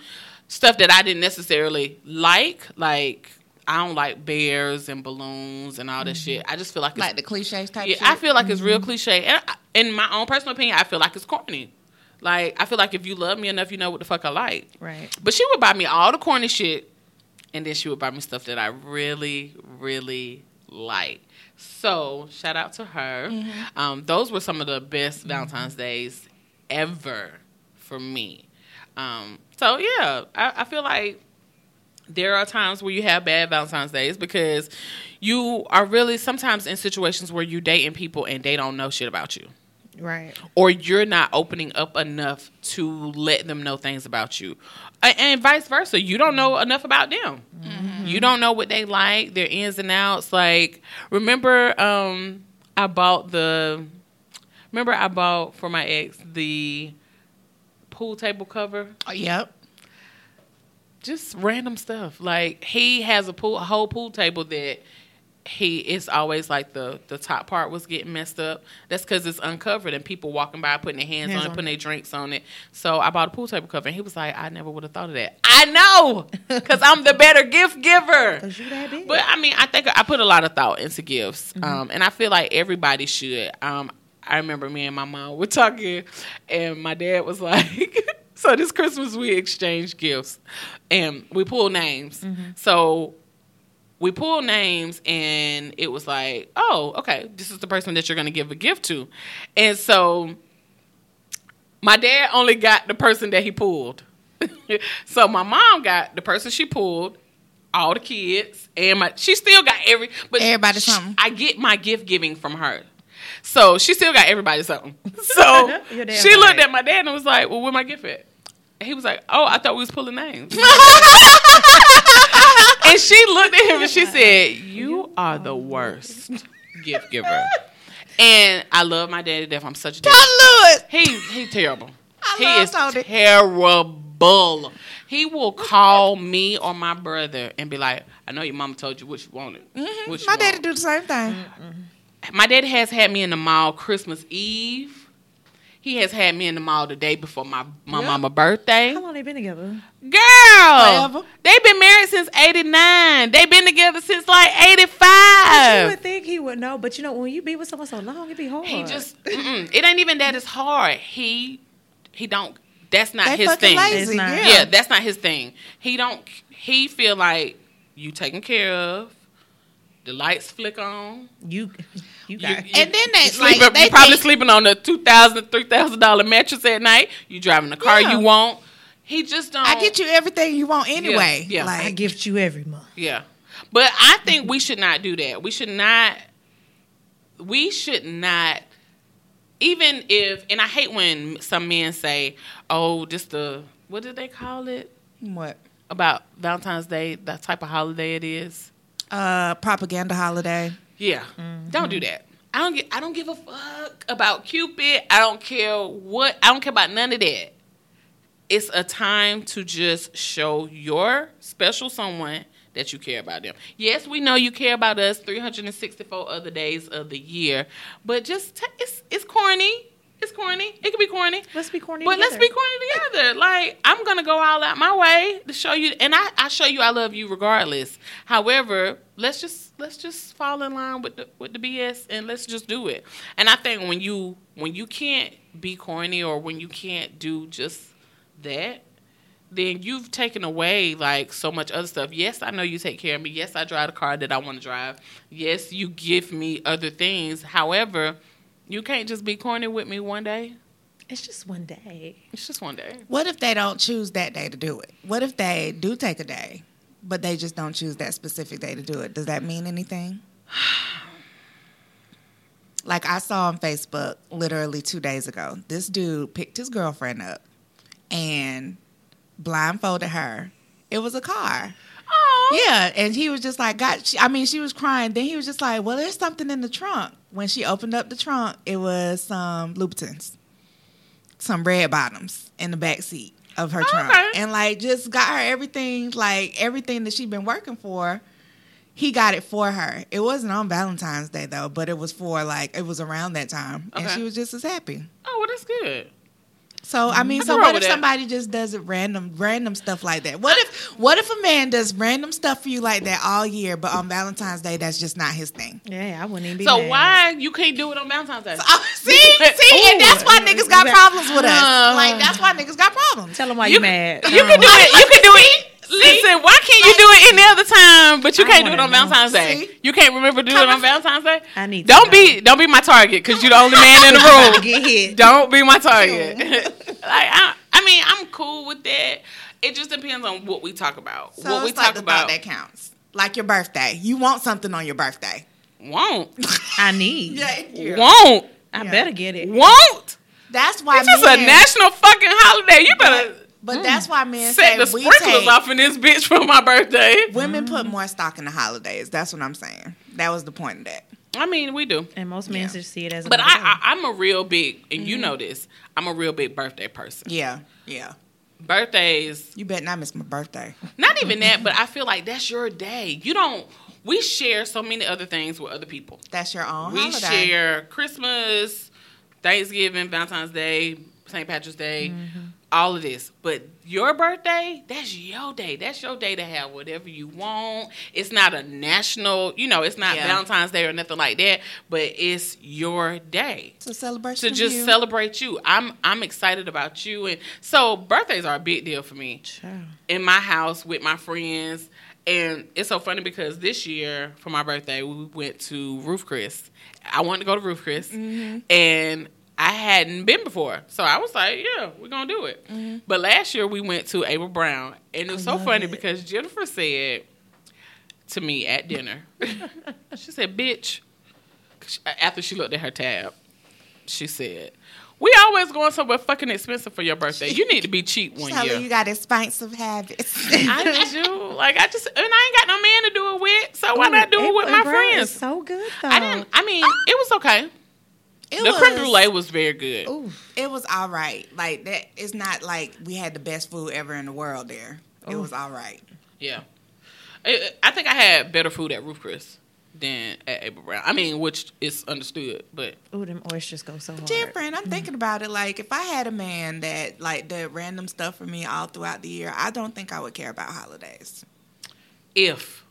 stuff that I didn't necessarily like. Like I don't like bears and balloons and all this shit. I just feel like it's Like the cliches type yeah, shit. I feel like it's real cliche. And I- in my own personal opinion, I feel like it's corny. Like I feel like if you love me enough, you know what the fuck I like. Right. But she would buy me all the corny shit, and then she would buy me stuff that I really, really like. So shout out to her. Um, those were some of the best Valentine's days ever for me. Um, so yeah, I, I feel like there are times where you have bad Valentine's days because you are really sometimes in situations where you dating people and they don't know shit about you. Right. or you're not opening up enough to let them know things about you. A- and vice versa you don't know enough about them. You don't know what they like their ins and outs. Like remember um i bought the remember i bought for my ex the pool table cover? Oh, yep. Just random stuff. Like he has a pool, a whole pool table that he it's always like the the top part was getting messed up. That's because it's uncovered and people walking by putting their hands, Hands on it, on putting their drinks on it. So I bought a pool table cover and he was like, I never would have thought of that. I know, because I'm the better gift giver. Cause you that big. But I mean, I think I put a lot of thought into gifts, um, and I feel like everybody should. Um, I remember me and my mom were talking, and my dad was like, "So this Christmas we exchanged gifts, and we pulled names. Mm-hmm. So we pulled names, and it was like, oh, okay, this is the person that you're going to give a gift to, and so." My dad only got the person that he pulled. so my mom got the person she pulled, all the kids, and my she still got every but Everybody something. I get my gift giving from her. So she still got everybody something. So she looked at my dad and was like, Well, where my gift at? And he was like, Oh, I thought we was pulling names. and she looked at him and she said, You are the worst gift giver. And I love my daddy to death. I'm such a dad. Lewis. He he's terrible. I he love is Tony. terrible. He will call me or my brother and be like, "I know your mama told you what you wanted. What you Mm-hmm. My daddy want." do the same thing. My daddy has had me in the mall Christmas Eve. He has had me in the mall the day before my my Yeah. mama birthday. How long they been together? Girl, Forever. they've been married since '89. They've been together since like eighty five. You would think he would know, but you know when you be with someone so long, it be hard. He just, it ain't even that it's hard. He he don't. That's not They his thing. lazy. Not. Yeah. Yeah, that's not his thing. He don't. He feel like you taken care of. The lights flick on. You, you You, you- And then they, you sleep like, up- they probably think- sleeping on a two thousand, three thousand dollar mattress at night. You driving the car Yeah. you want. He just don't. I get you everything you want anyway. yeah. Like, I gift you every month. Yeah. But I think we should not do that. We should not we should not even if and I hate when some men say, "Oh, just the what did they call it what? about Valentine's Day, that type of holiday it is?" Uh, propaganda holiday. Yeah. Mm-hmm. Don't do that. I don't get I don't give a fuck about Cupid. I don't care what I don't care about none of that. It's a time to just show your special someone that you care about them. Yes, we know you care about us 364 other days of the year, but just t- it's it's corny. It's corny. It could be corny. Let's be corny. But let's together. be corny together. Like I'm gonna go all out my way to show you, and I, I show you I love you regardless. However, let's just let's just fall in line with the with the BS and let's just do it. And I think when you when you can't be corny or when you can't do just that, then you've taken away like so much other stuff. Yes, I know you take care of me. Yes, I drive the car that I want to drive. Yes, you give me other things. However, you can't just be corny with me one day. It's just one day. It's just one day. What if they don't choose that day to do it? What if they do take a day, but they just don't choose that specific day to do it? Does that mean anything? Like I saw on Facebook literally two days ago, this dude picked his girlfriend up and blindfolded her. It was a car. Oh, Yeah, and he was just like, "God," she, I mean, she was crying. Then he was just like, "Well, there's something in the trunk." When she opened up the trunk, it was some Louboutins, some red bottoms in the back seat of her trunk, Okay. and like just got her everything, like everything that she'd been working for. He got it for her. It wasn't on Valentine's Day though, but it was for like it was around that time, and she was just as happy. Oh, well, that's good. So I mean, I so what if with that. somebody just does it random, random stuff like that? What if, what if a man does random stuff for you like that all year, but on Valentine's Day that's just not his thing? Yeah, I wouldn't even be. So mad. why you can't do it on Valentine's Day? Oh, see, see, and that's why niggas got problems with us. Uh. Like that's why niggas got problems. Tell them why You you, mad. You can do it. You can do it. Listen, why can't you do it any other time, but you I can't do it on know. Valentine's Day? See? You can't remember to do it on Valentine's Day. I need. to Don't be don't be my target because you're the only man in the room. Get hit. Don't be my target. like I, I mean, I'm cool with that. It just depends on what we talk about. So what we like talk the about that counts. Like your birthday, you want something on your birthday. won't I need. won't I Yeah. better get it. won't. That's why It's just a national fucking holiday. You better But that's why men set say the we sprinklers take, off in this bitch for my birthday. Women put more stock in the holidays. That's what I'm saying. That was the point of that. I mean, we do. And most men Yeah. just see it as. But I, I, I'm a real big, and Mm-hmm. you know this. I'm a real big birthday person. Yeah, yeah. Birthdays, You bet not miss my birthday. not even that, but I feel like that's your day. You don't. We share so many other things with other people. That's your own we holiday. share Christmas, Thanksgiving, Valentine's Day, St. Patrick's Day, Mm-hmm. All of this. But your birthday, that's your day. That's your day to have whatever you want. It's not a national, you know, it's not Yeah. Valentine's Day or nothing like that, but it's your day. It's a celebration. to just you. celebrate you. I'm I'm excited about you, and so birthdays are a big deal for me. Child. In my house with my friends, and it's so funny because this year for my birthday we went to Ruth's Chris. I wanted to go to Ruth's Chris, Mm-hmm. and I hadn't been before, so I was like, "Yeah, we're gonna do it." But last year we went to Abel Brown, and it was so Mm-hmm. funny it. because Jennifer said to me at dinner, she said, "Bitch." After she looked at her tab, she said, "We always going somewhere fucking expensive for your birthday. You need to be cheap one Tell year." you got expensive habits. I do. Like I just, and I ain't got no man to do it with, so why Ooh, not do it with April my friends? So good though. I didn't. I mean, it was okay. It the was, creme brulee was very good. Ooh, It was all right. Like that. It's not like we had the best food ever in the world there. It was all right. Yeah, I, I think I had better food at Ruth's Chris than at Abel Brown. I mean, which is understood, but ooh, them oysters go so hard. Different. I'm mm-hmm. thinking about it. Like if I had a man that like did random stuff for me all throughout the year, I don't think I would care about holidays. if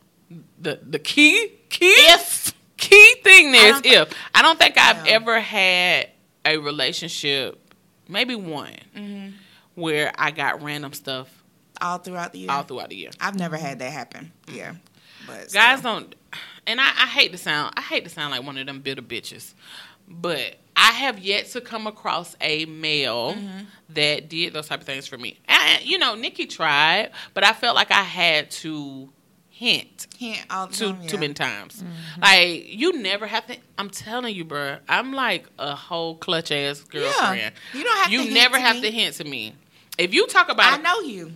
the the key key if key thing there I don't if I don't think I've Yeah. ever had a relationship maybe one, Mm-hmm. where I got random stuff all throughout the year. all throughout the year. I've never had that happen. Yeah, but Guys still. don't, and I, I hate to sound, I hate to sound like one of them bitter bitches, but I have yet to come across a male Mm-hmm. that did those type of things for me. And, you know, Nikki tried, but I felt like I had to hint Can't all the too time, too many times. Mm-hmm. Like you never have to. I'm telling you, bruh. I'm like a whole clutch ass girlfriend. You don't have to You hint never to have me. to hint to me. If you talk about, I know you.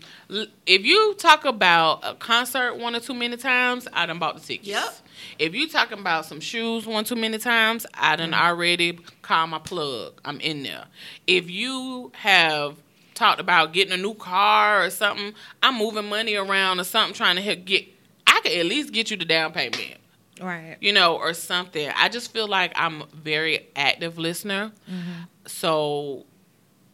If you talk about a concert one or too many times, I done bought the tickets. Yep. If you talking about some shoes one too many times, I done mm. already called my plug. I'm in there. If you have talked about getting a new car or something, I'm moving money around or something trying to help get. I could at least get you the down payment Right. you know, or something. I just feel like I'm a very active listener. Mm-hmm. So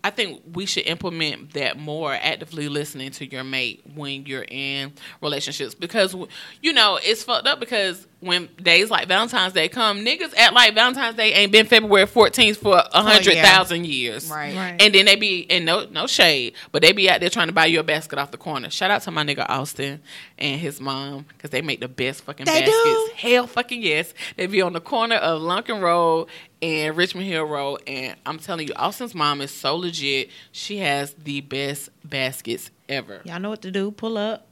I think we should implement that more actively listening to your mate when you're in relationships because you know it's fucked up because when days like Valentine's Day come, niggas act like Valentine's Day ain't been February 14th for a oh, hundred thousand years, Right. Right. And then they be and no no shade, but they be out there trying to buy you a basket off the corner. Shout out to my nigga Austin and his mom because they make the best fucking They baskets. do? Hell fucking yes. They be on the corner of Lumpkin Road and Richmond Hill Road, and I'm telling you, Austin's mom is so legit. She has the best baskets ever. Y'all know what to do. Pull up.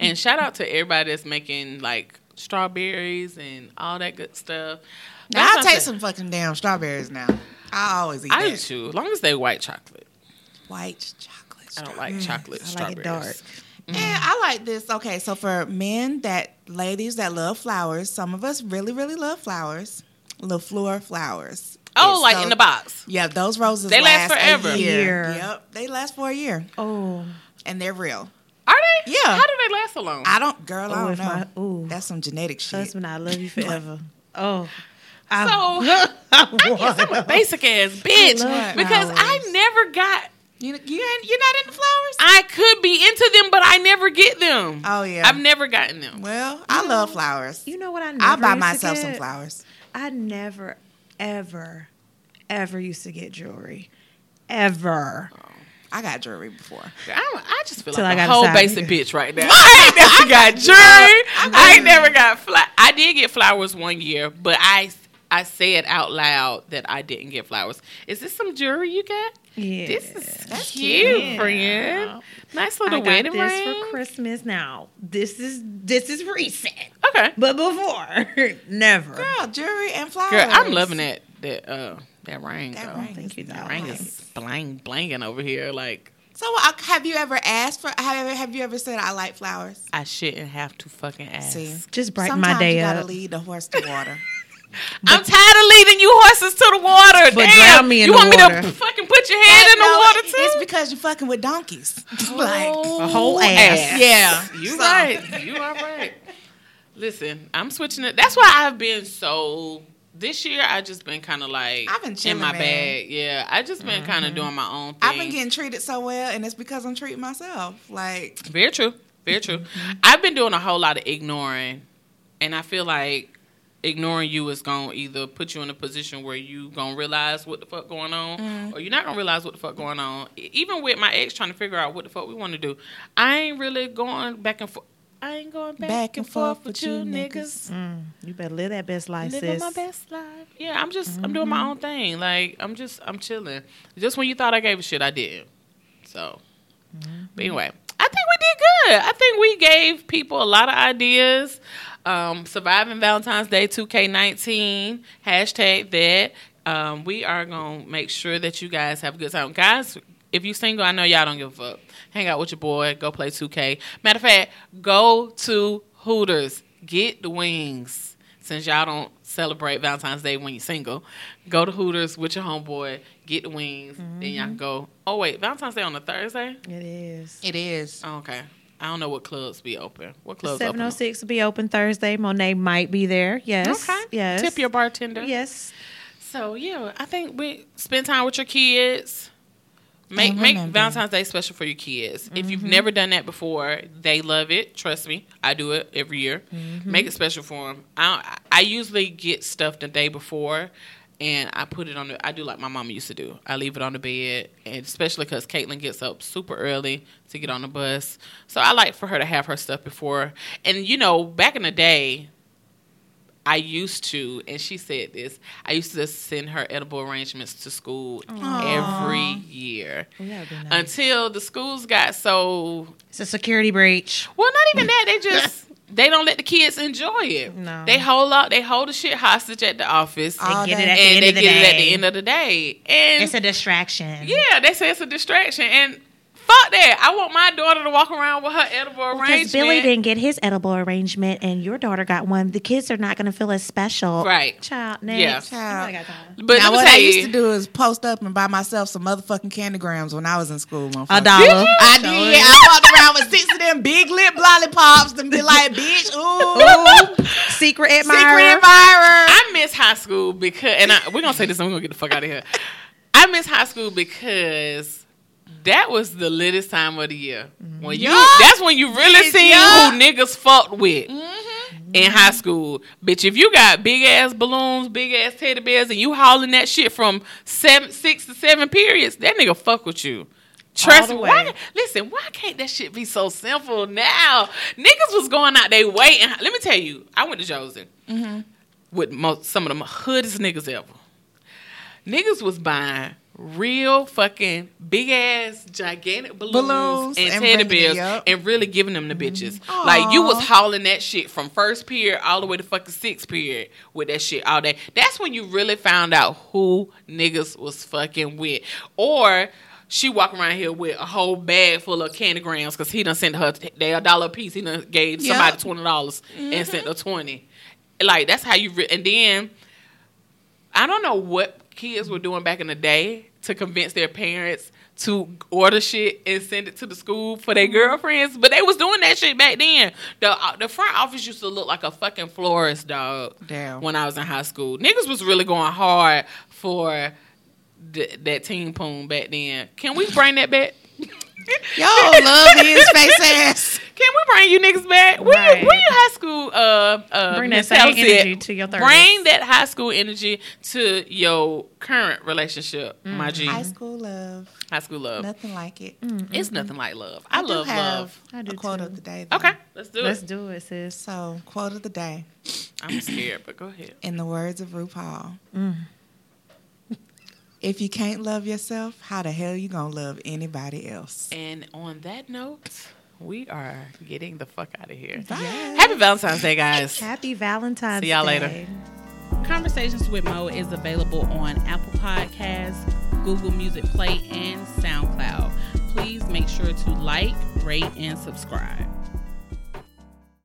And shout out to everybody that's making like strawberries and all that good stuff. Now I'll take Day- some fucking damn strawberries now. I always eat I do that. too, as long as they white chocolate. White chocolate. I don't like chocolate I like it strawberries. dark. And mm-hmm. I like this. Okay, so for men that ladies that love flowers, some of us really, really love flowers. Le Fleur flowers. Oh, It's like so- in the box. Yeah, those roses They last a forever. year. Year. Yep, they last for a year, Oh. and they're real. Are they? Yeah. How do they last so long? I don't, girl. I Oh, don't know. my- ooh. That's some genetic shit. Husband, I love you forever. Oh. I, so I, I'm a basic ass bitch love because I never got. You, you ain't, you're not into flowers? I could be into them, but I never get them. Oh, yeah. I've never gotten them. well, I love flowers. you know what I never I'll buy used to myself some flowers. I never, ever, ever used to get jewelry. Ever. Oh, I got jewelry before. I, I just feel Till like I a got a whole basic nigga. bitch right now. I ain't never got jewelry. I ain't never got fla- I did get flowers one year, but I I said out loud that I didn't get flowers. Is this some jewelry you got? Yeah. This is That's cute, cute. friend. Nice I little got wedding this ring. for Christmas now. This is this is recent. okay, But before, never. Girl, jewelry and flowers. girl, I'm loving that that uh that ring. That though. ring Thank you, That darling. ring is blang blanging over here. Like So, uh, have you ever asked for? Have, have you ever said I like flowers? I shouldn't have to fucking ask. See, Just brighten sometimes my day you gotta lead the horse to water. I'm tired of leading you horses to the water. But Damn, drown me in you the want water. me to fucking put your head in the No, water too? It's because you're fucking with donkeys. like, A whole ass. yeah, You So- right. You are right. Listen, I'm switching it. That's why I've been so. This year, I just been kind of like I've been in my man. bag. Yeah, I just been kind of doing my own thing. I've been getting treated so well, and it's because I'm treating myself. Like, Very true. Very true. Mm-hmm. I've been doing a whole lot of ignoring, and I feel like ignoring you is gonna either put you in a position where you gonna realize what the fuck going on, Mm-hmm. or you're not gonna realize what the fuck going on. Even with my ex trying to figure out what the fuck we want to do, I ain't really going back and forth. I ain't going back, and forth with you niggas. Mm, you better live that best life, Living sis. my best life. Yeah, I'm just I'm doing my own thing. Like I'm just I'm chilling. Just when you thought I gave a shit, I didn't. So, but anyway, I think we did good. I think we gave people a lot of ideas. Um, surviving Valentine's Day 2K19 hashtag that. Um, we are gonna make sure that you guys have a good time, guys. If you single, I know y'all don't give a fuck. Hang out with your boy. Go play 2K. Matter of fact, go to Hooters. Get the wings. Since y'all don't celebrate Valentine's Day when you're single, go to Hooters with your homeboy. Get the wings. Then y'all can go. Oh wait, Valentine's Day on a Thursday. It is. it is. Oh, okay. I don't know what clubs be open. What clubs Seven open? oh six will be open Thursday. Monet might be there. Yes. Okay. Yes. Tip your bartender. Yes. So yeah, I think we spend time with your kids. Make make Valentine's Day special for your kids. If Mm-hmm. you've never done that before, they love it. Trust me, I do it every year. Mm-hmm. Make it special for them. I I usually get stuff the day before, and I put it on the. I do like my mama used to do. I leave it on the bed, and especially because Caitlin gets up super early to get on the bus, so I like for her to have her stuff before. And you know, back in the day, I used to, and she said this. I used to send her edible arrangements to school every year that would be nice. until the schools got so It's a security breach. well, not even that. They just they don't let the kids enjoy it. No. They hold up. They hold the shit hostage at the office, All They get it at the and end they of the get it at the end of the day. And It's a distraction. yeah, they say it's a distraction. And fuck that. I want my daughter to walk around with her edible Because arrangement. Billy didn't get his edible arrangement and your daughter got one, the kids are not going to feel as special. Right. Child, Yeah. next. Child. I got time. But now what I you, used to do is post up and buy myself some motherfucking candygrams when I was in school. A motherfucker. dollar. I did. Yeah, I walked around with six of them big lip lollipops and be like, bitch, ooh, Secret secret admirer. Secret admirer. I miss high school because, and I, we're gonna say this, and we're gonna get the fuck out of here. I miss high school because that was the littest time of the year. When you, Yup. that's when you really seen yup. who niggas fucked with in high school. Bitch, if you got big ass balloons, big ass teddy bears, and you hauling that shit from seven, six to seven periods, that nigga fuck with you. Trust me. Why, listen, why can't that shit be so simple now? Niggas was going out they way, and let me tell you, I went to Josey with most, some of the hoodest niggas ever. Niggas was buying real fucking big ass gigantic balloons, Balloons and, and teddy bears and really giving them the bitches. Mm-hmm. Like you was hauling that shit from first period all the way to fucking sixth period with that shit all day. That's when you really found out who niggas was fucking with. Or she walk around here with a whole bag full of candy grams because he done sent her they a dollar a piece. He done gave Yep. somebody twenty dollars and mm-hmm. sent her twenty. Like that's how you re- and then I don't know what kids were doing back in the day to convince their parents to order shit and send it to the school for their girlfriends, but they was doing that shit back then. The uh, the front office used to look like a fucking florist dog. Damn. When I was in high school, niggas was really going hard for th- that teen poon back then. Can we bring that back? Yo, love his face ass. Can we bring you niggas back? Where, Right. you, where you high school? Uh, uh, Bring that same Helen said, energy to your 30s. Bring that high school energy to your current relationship, Mm. my G. High school love, High school love. nothing like it. It's nothing like love. I, do love have love. I do a quote too. of the day. though. Okay, let's do it. Let's do it, sis. So, quote of the day. I'm scared, but go ahead. In the words of RuPaul, Mm. If you can't love yourself, how the hell you gonna love anybody else? And on that note, we are getting the fuck out of here. Bye. Happy Valentine's Day, guys. Happy Valentine's See y'all Day. later. Conversations with Mo is available on Apple Podcasts, Google Music Play, and SoundCloud. Please make sure to like, rate, and subscribe.